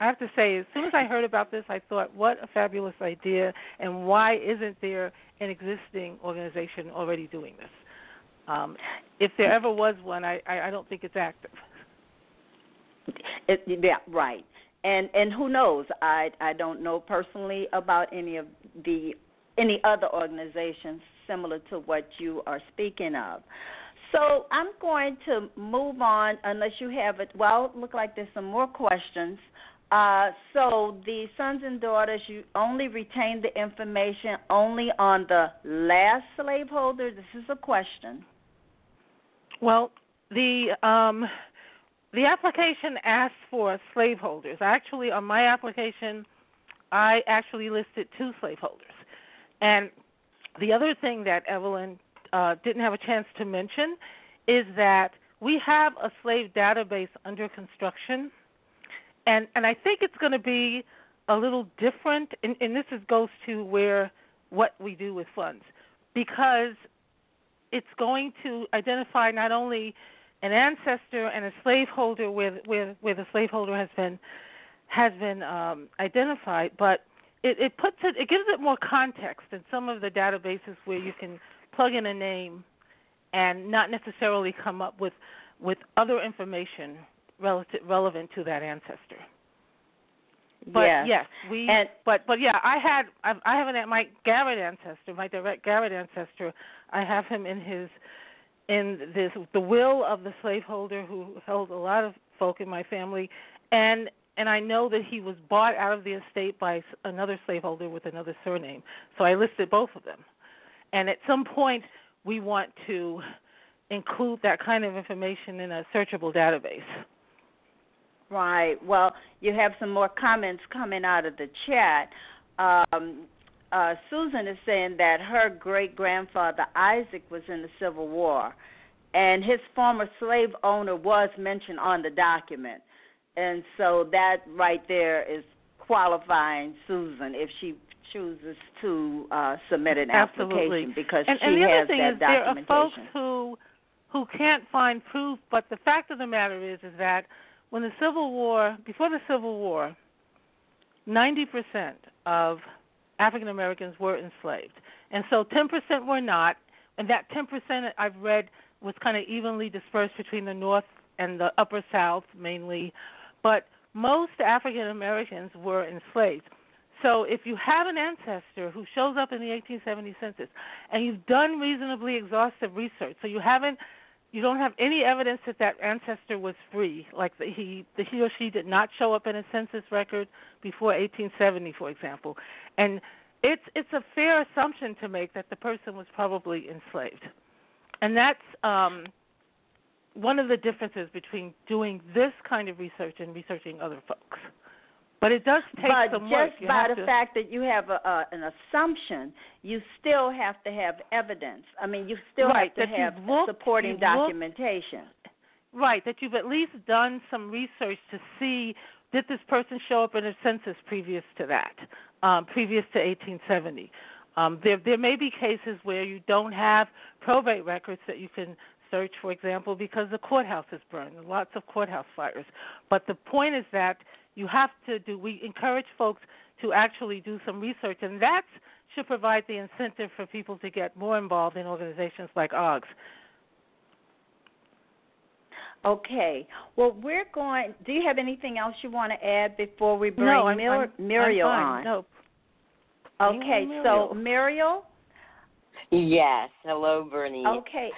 I have to say, as soon as I heard about this, I thought, what a fabulous idea, and why isn't there an existing organization already doing this? Um, if there ever was one, I, I, don't think it's active. It, yeah, right. And and who knows? I I don't know personally about any of the any other organizations similar to what you are speaking of. So I'm going to move on unless you have it. Well, look like there's some more questions. Uh, so the sons and daughters, you only retain the information only on the last slaveholder. This is a question. Well, the um, the application asks for slaveholders. Actually, on my application, I actually listed two slaveholders. And the other thing that Evelyn uh, didn't have a chance to mention is that we have a slave database under construction, and and I think it's going to be a little different. And, and this is, goes to where what we do with funds, because it's going to identify not only an ancestor and a slaveholder where where where the slaveholder has been has been um, identified, but it, it puts it it gives it more context than some of the databases where you can plug in a name and not necessarily come up with with other information relative relevant to that ancestor. But yes, yes we. And, but but yeah, I had I've, I have an my Garrett ancestor, my direct Garrett ancestor. I have him in his in this the will of the slaveholder who held a lot of folk in my family, and and I know that he was bought out of the estate by another slaveholder with another surname. So I listed both of them. And at some point, we want to include that kind of information in a searchable database. Right. Well, you have some more comments coming out of the chat. Um, uh, Susan is saying that her great grandfather Isaac was in the Civil War, and his former slave owner was mentioned on the document and so that right there is qualifying Susan if she chooses to uh, submit an Absolutely. application because and, she and the has other thing that is there are folks who who can't find proof, but the fact of the matter is is that when the Civil War, before the Civil War, 90% of African Americans were enslaved, and so 10% were not, and that 10% I've read was kind of evenly dispersed between the North and the Upper South mainly but most African Americans were enslaved. So if you have an ancestor who shows up in the 1870 census and you've done reasonably exhaustive research, so you haven't you don't have any evidence that that ancestor was free, like that he that he or she did not show up in a census record before 1870, for example, and it's it's a fair assumption to make that the person was probably enslaved, and that's um, one of the differences between doing this kind of research and researching other folks. But it does take but some just by the to, fact that you have a, a, an assumption, you still have to have evidence. I mean, you still right, have to have looked, supporting you've looked, documentation. right, that you've at least done some research to see did this person show up in a census previous to that, um, previous to 1870. Um, there, there may be cases where you don't have probate records that you can search, for example, because the courthouse is burned. Lots of courthouse fires. But the point is that you have to do. We encourage folks to actually do some research, and that should provide the incentive for people to get more involved in organizations like OGS. Okay. Well, we're going. Do you have anything else you want to add before we bring no, I'm, Mir- I'm, Muriel I'm on? fine. No. Okay. Muriel. So Muriel. Yes. Hello, Bernie. Okay.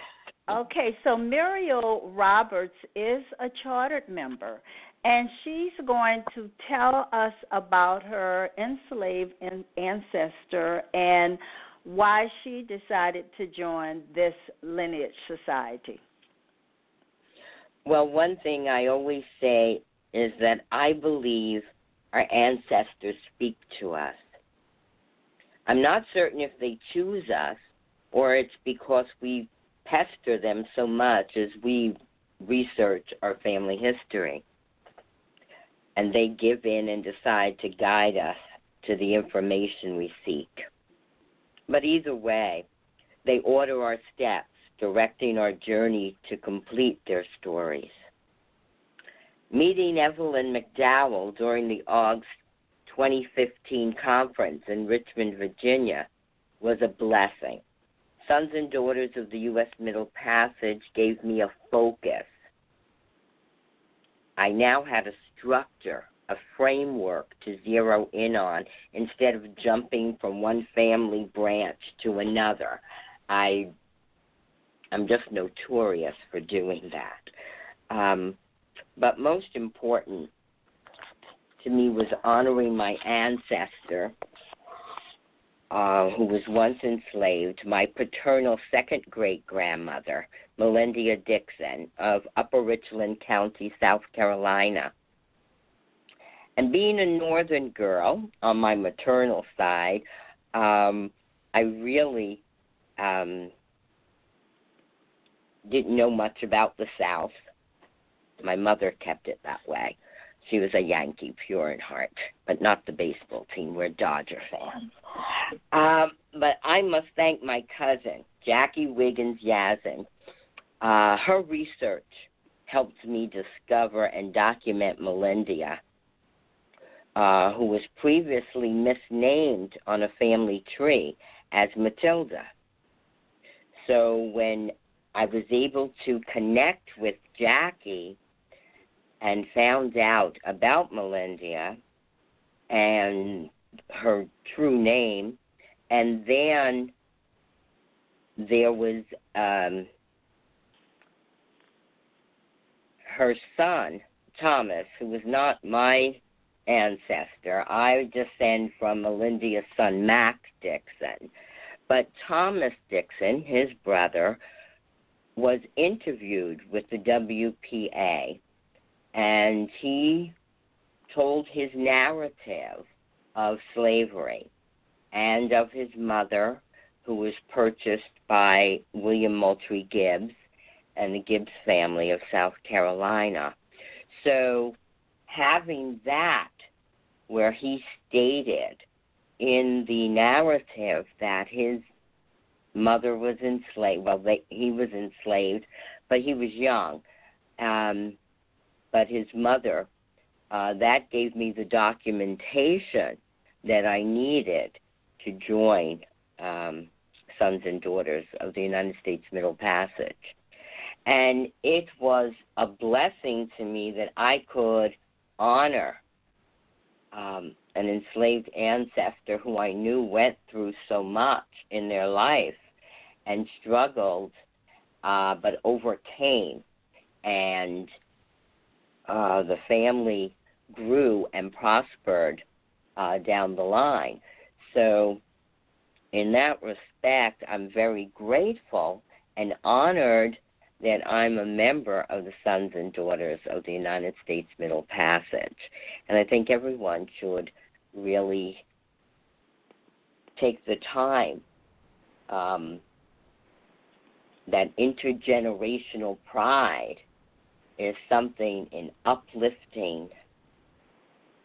Okay, so Muriel Roberts is a chartered member, and she's going to tell us about her enslaved ancestor and why she decided to join this lineage society. Well, one thing I always say is that I believe our ancestors speak to us. I'm not certain if they choose us or it's because we pester them so much as we research our family history. And they give in and decide to guide us to the information we seek. But either way, they order our steps, directing our journey to complete their stories. Meeting Evelyn McDowell during the OGS 2015 conference in Richmond, Virginia was a blessing. Sons and Daughters of the U.S. Middle Passage gave me a focus. I now had a structure, a framework to zero in on instead of jumping from one family branch to another. I I'm just notorious for doing that. Um, but most important to me was honoring my ancestor uh, who was once enslaved, my paternal second great grandmother, Melindia Dixon of Upper Richland County, South Carolina. And being a northern girl on my maternal side, um, I really um, didn't know much about the South. My mother kept it that way. She was a Yankee pure in heart, but not the baseball team. We're Dodger fans. Um, but I must thank my cousin, Jackie Wiggins Yazin. Uh, her research helped me discover and document Melindia, uh, who was previously misnamed on a family tree as Matilda. So when I was able to connect with Jackie and found out about Melindia and her true name, and then there was um, her son Thomas, who was not my ancestor. I descend from Melindia's son Mac Dixon, but Thomas Dixon, his brother, was interviewed with the WPA, and he told his narrative of slavery and of his mother, who was purchased by William Moultrie Gibbs and the Gibbs family of South Carolina. So, having that, where he stated in the narrative that his mother was enslaved, well, they, he was enslaved, but he was young. Um, but his mother, uh, that gave me the documentation that I needed to join um, Sons and Daughters of the United States Middle Passage. And it was a blessing to me that I could honor um, an enslaved ancestor who I knew went through so much in their life and struggled uh, but overcame, and uh, the family grew and prospered uh, down the line. So, in that respect, I'm very grateful and honored that I'm a member of the Sons and Daughters of the United States Middle Passage. And I think everyone should really take the time um, that intergenerational pride is something in uplifting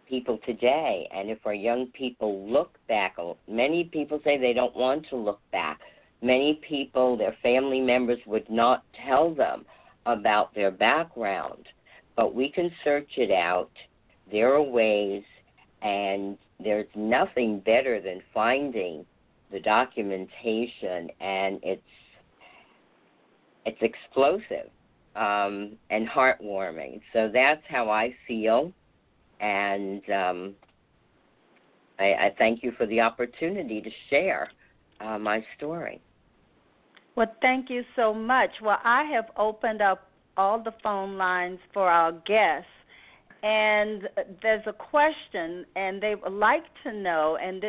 people today. And if our young people look back, many people say they don't want to look back. Many people, their family members would not tell them about their background, but we can search it out. There are ways, and there's nothing better than finding the documentation, and it's it's explosive um, and heartwarming. So that's how I feel, and um, I, I, thank you for the opportunity to share uh, my story. Well, thank you so much. Well, I have opened up all the phone lines for our guests. And there's a question, and they would like to know, and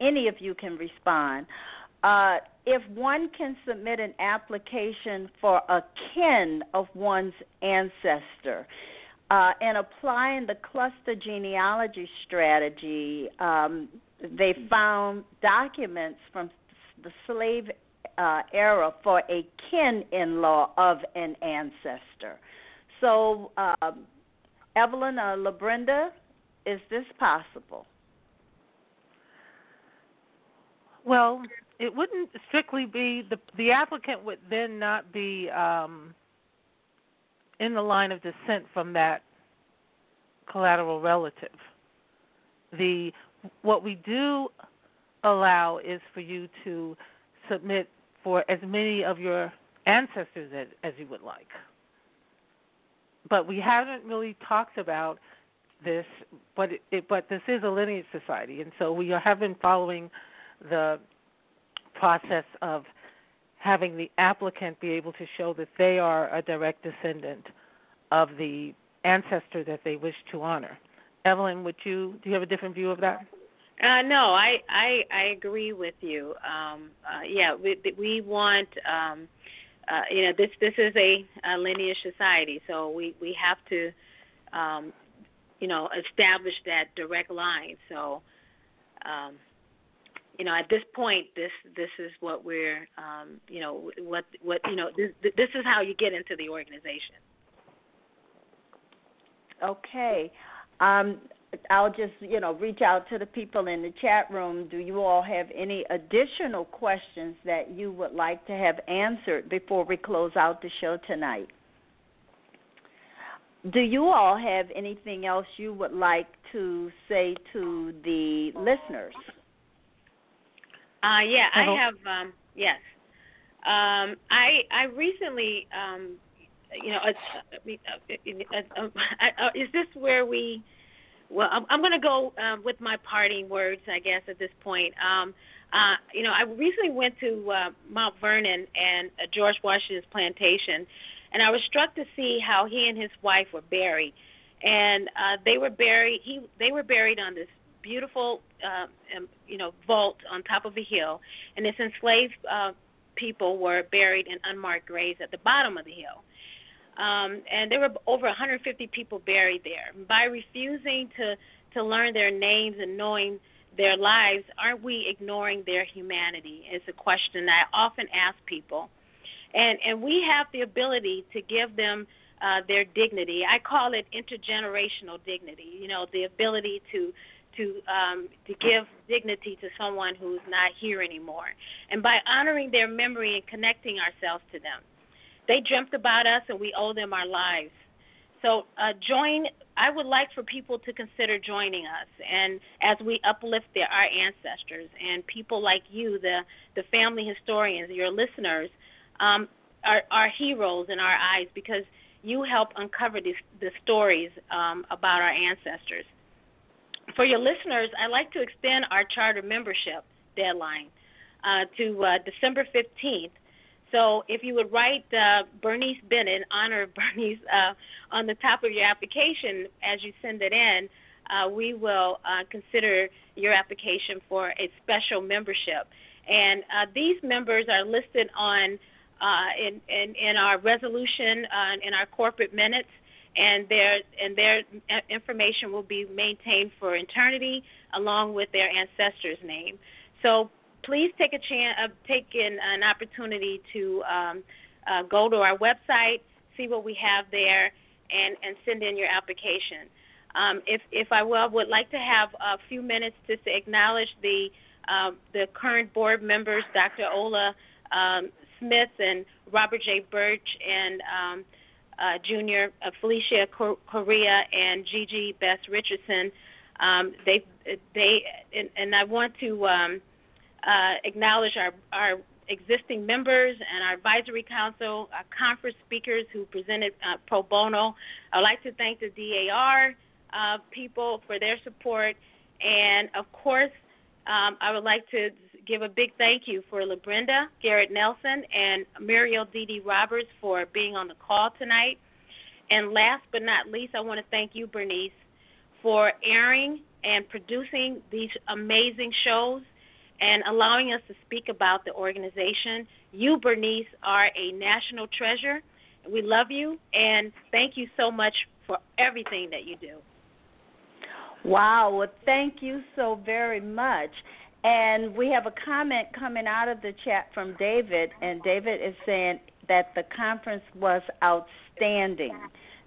any of you can respond. Uh, if one can submit an application for a kin of one's ancestor, uh, and applying the cluster genealogy strategy, um, they found documents from the slave uh, era for a kin in law of an ancestor. So, uh, Evelyn or LaBrenda, is this possible? Well, it wouldn't strictly be the the applicant would then not be um, in the line of descent from that collateral relative. The what we do allow is for you to submit for as many of your ancestors as, as you would like. But we haven't really talked about this, but it, it, but this is a lineage society, and so we have been following the process of having the applicant be able to show that they are a direct descendant of the ancestor that they wish to honor. Evelyn, would you do you have a different view of that? Uh, no, I, I I agree with you. Um, uh, yeah, we we want um, uh, you know this this is a, a lineage society, so we we have to um, you know establish that direct line. So um, you know at this point this this is what we're um, you know what what you know this this is how you get into the organization. Okay. Um, I'll just, you know, reach out to the people in the chat room. Do you all have any additional questions that you would like to have answered before we close out the show tonight? Do you all have anything else you would like to say to the listeners? Uh, yeah, I have. Um, yes, um, I I recently, um, you know, uh, uh, uh, uh, is this where we? Well, I'm, I'm going to go uh, with my parting words, I guess, at this point. Um, uh, you know, I recently went to uh, Mount Vernon and uh, George Washington's plantation, and I was struck to see how he and his wife were buried. And uh, they were buried. He they were buried on this beautiful, uh, um, you know, vault on top of a hill, and this enslaved uh, people were buried in unmarked graves at the bottom of the hill. Um, and there were over 150 people buried there. By refusing to to learn their names and knowing their lives, aren't we ignoring their humanity? It's a question I often ask people, and and we have the ability to give them uh, their dignity. I call it intergenerational dignity. You know, the ability to to um, to give dignity to someone who's not here anymore, and by honoring their memory and connecting ourselves to them. They dreamt about us, and we owe them our lives. So uh, join. I would like for people to consider joining us, and as we uplift their, our ancestors and people like you, the the family historians, your listeners, um, are, are heroes in our eyes because you help uncover these, the stories um, about our ancestors. For your listeners, I'd like to extend our charter membership deadline uh, to uh, December 15th So if you would write uh, Bernice Bennett in honor of Bernice uh, on the top of your application as you send it in, uh, we will uh, consider your application for a special membership. And uh, these members are listed on uh, in, in, in our resolution in our corporate minutes, and their and their information will be maintained for eternity along with their ancestor's name. So please take a chance, uh, take in an opportunity to um, uh, go to our website, see what we have there, and and send in your application. Um, if if I will, would like to have a few minutes just to acknowledge the um, the current board members, Dr. Ola um, Smith and Robert J. Birch and um, uh, Junior uh, Felicia Correa and Gigi Bess Richardson. Um, they they and, and, I want to uh, acknowledge our our existing members and our advisory council, our conference speakers who presented uh, pro bono. I'd like to thank the DAR uh, people for their support, and of course, um, I would like to give a big thank you for LaBrenda Garrett Nelson and Muriel Dee Roberts for being on the call tonight. And last but not least, I want to thank you, Bernice, for airing and producing these amazing shows and allowing us to speak about the organization. You, Bernice, are a national treasure. We love you, and thank you so much for everything that you do. Wow. Well, thank you so very much. And we have a comment coming out of the chat from David, and David is saying that the conference was outstanding,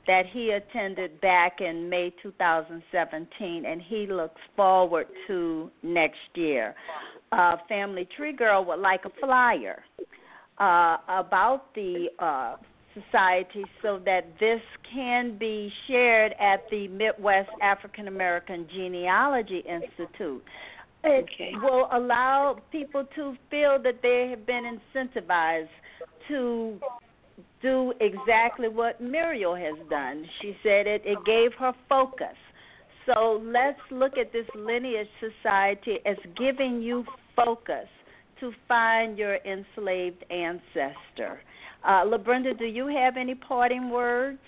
that he attended back in May 2017, and he looks forward to next year. Uh, Family Tree Girl would like a flyer uh, about the uh, society so that this can be shared at the Midwest African American Genealogy Institute. It okay. will allow people to feel that they have been incentivized to do exactly what Muriel has done. She said it, it gave her focus. So let's look at this lineage society as giving you focus to find your enslaved ancestor. Uh, LaBrenda, do you have any parting words?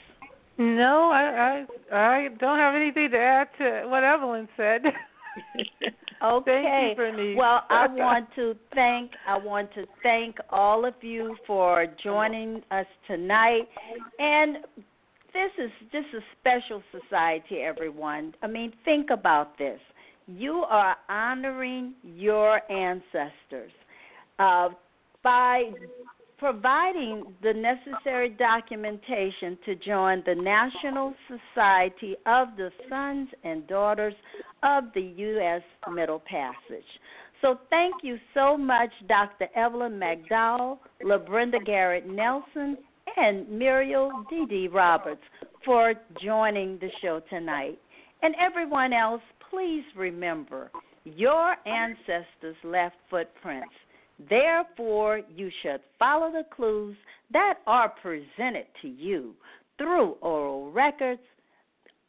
No, I, I I don't have anything to add to what Evelyn said. okay. Well, I want to thank I want to thank all of you for joining us tonight. And this is just a special society, everyone. I mean, think about this. You are honoring your ancestors uh, by providing the necessary documentation to join the National Society of the Sons and Daughters of the U.S. Middle Passage. So thank you so much, Dr. Evelyn McDowell, LaBrenda Garrett Nelson, and Muriel Dee Dee Roberts for joining the show tonight. And everyone else, please remember your ancestors left footprints Therefore, you should follow the clues that are presented to you through oral records,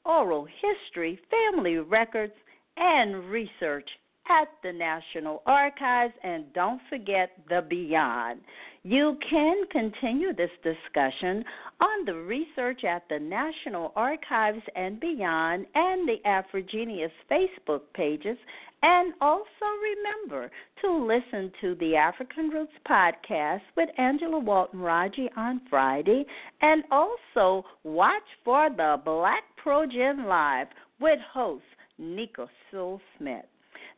oral history, family records, and research at the National Archives. And don't forget the beyond. You can continue this discussion on the research at the National Archives and Beyond and the AfriGeneas Facebook pages and also remember to listen to the African Roots podcast with Angela Walton Raji on Friday. And also watch for the Black Progen Live with host Nicka Sewell Smith.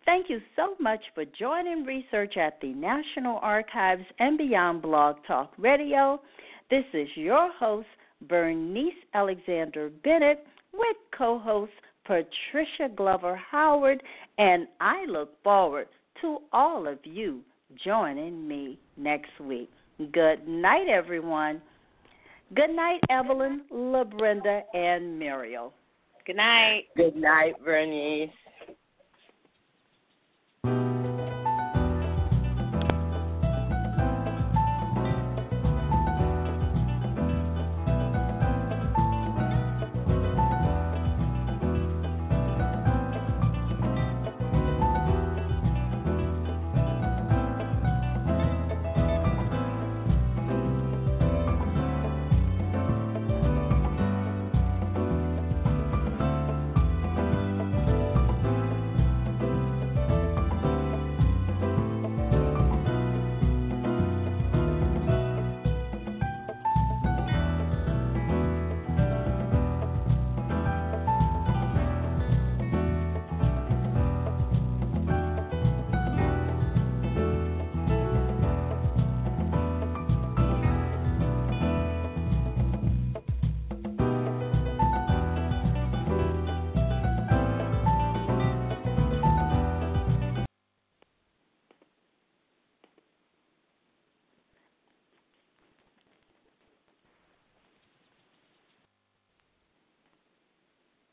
Thank you so much for joining research at the National Archives and Beyond Blog Talk Radio. This is your host, Bernice Alexander Bennett, with co host Patricia Glover Howard, and I look forward to all of you joining me next week. Good night, everyone. Good night, Evelyn, LaBrenda, and Muriel. Good night. Good night, Bernice.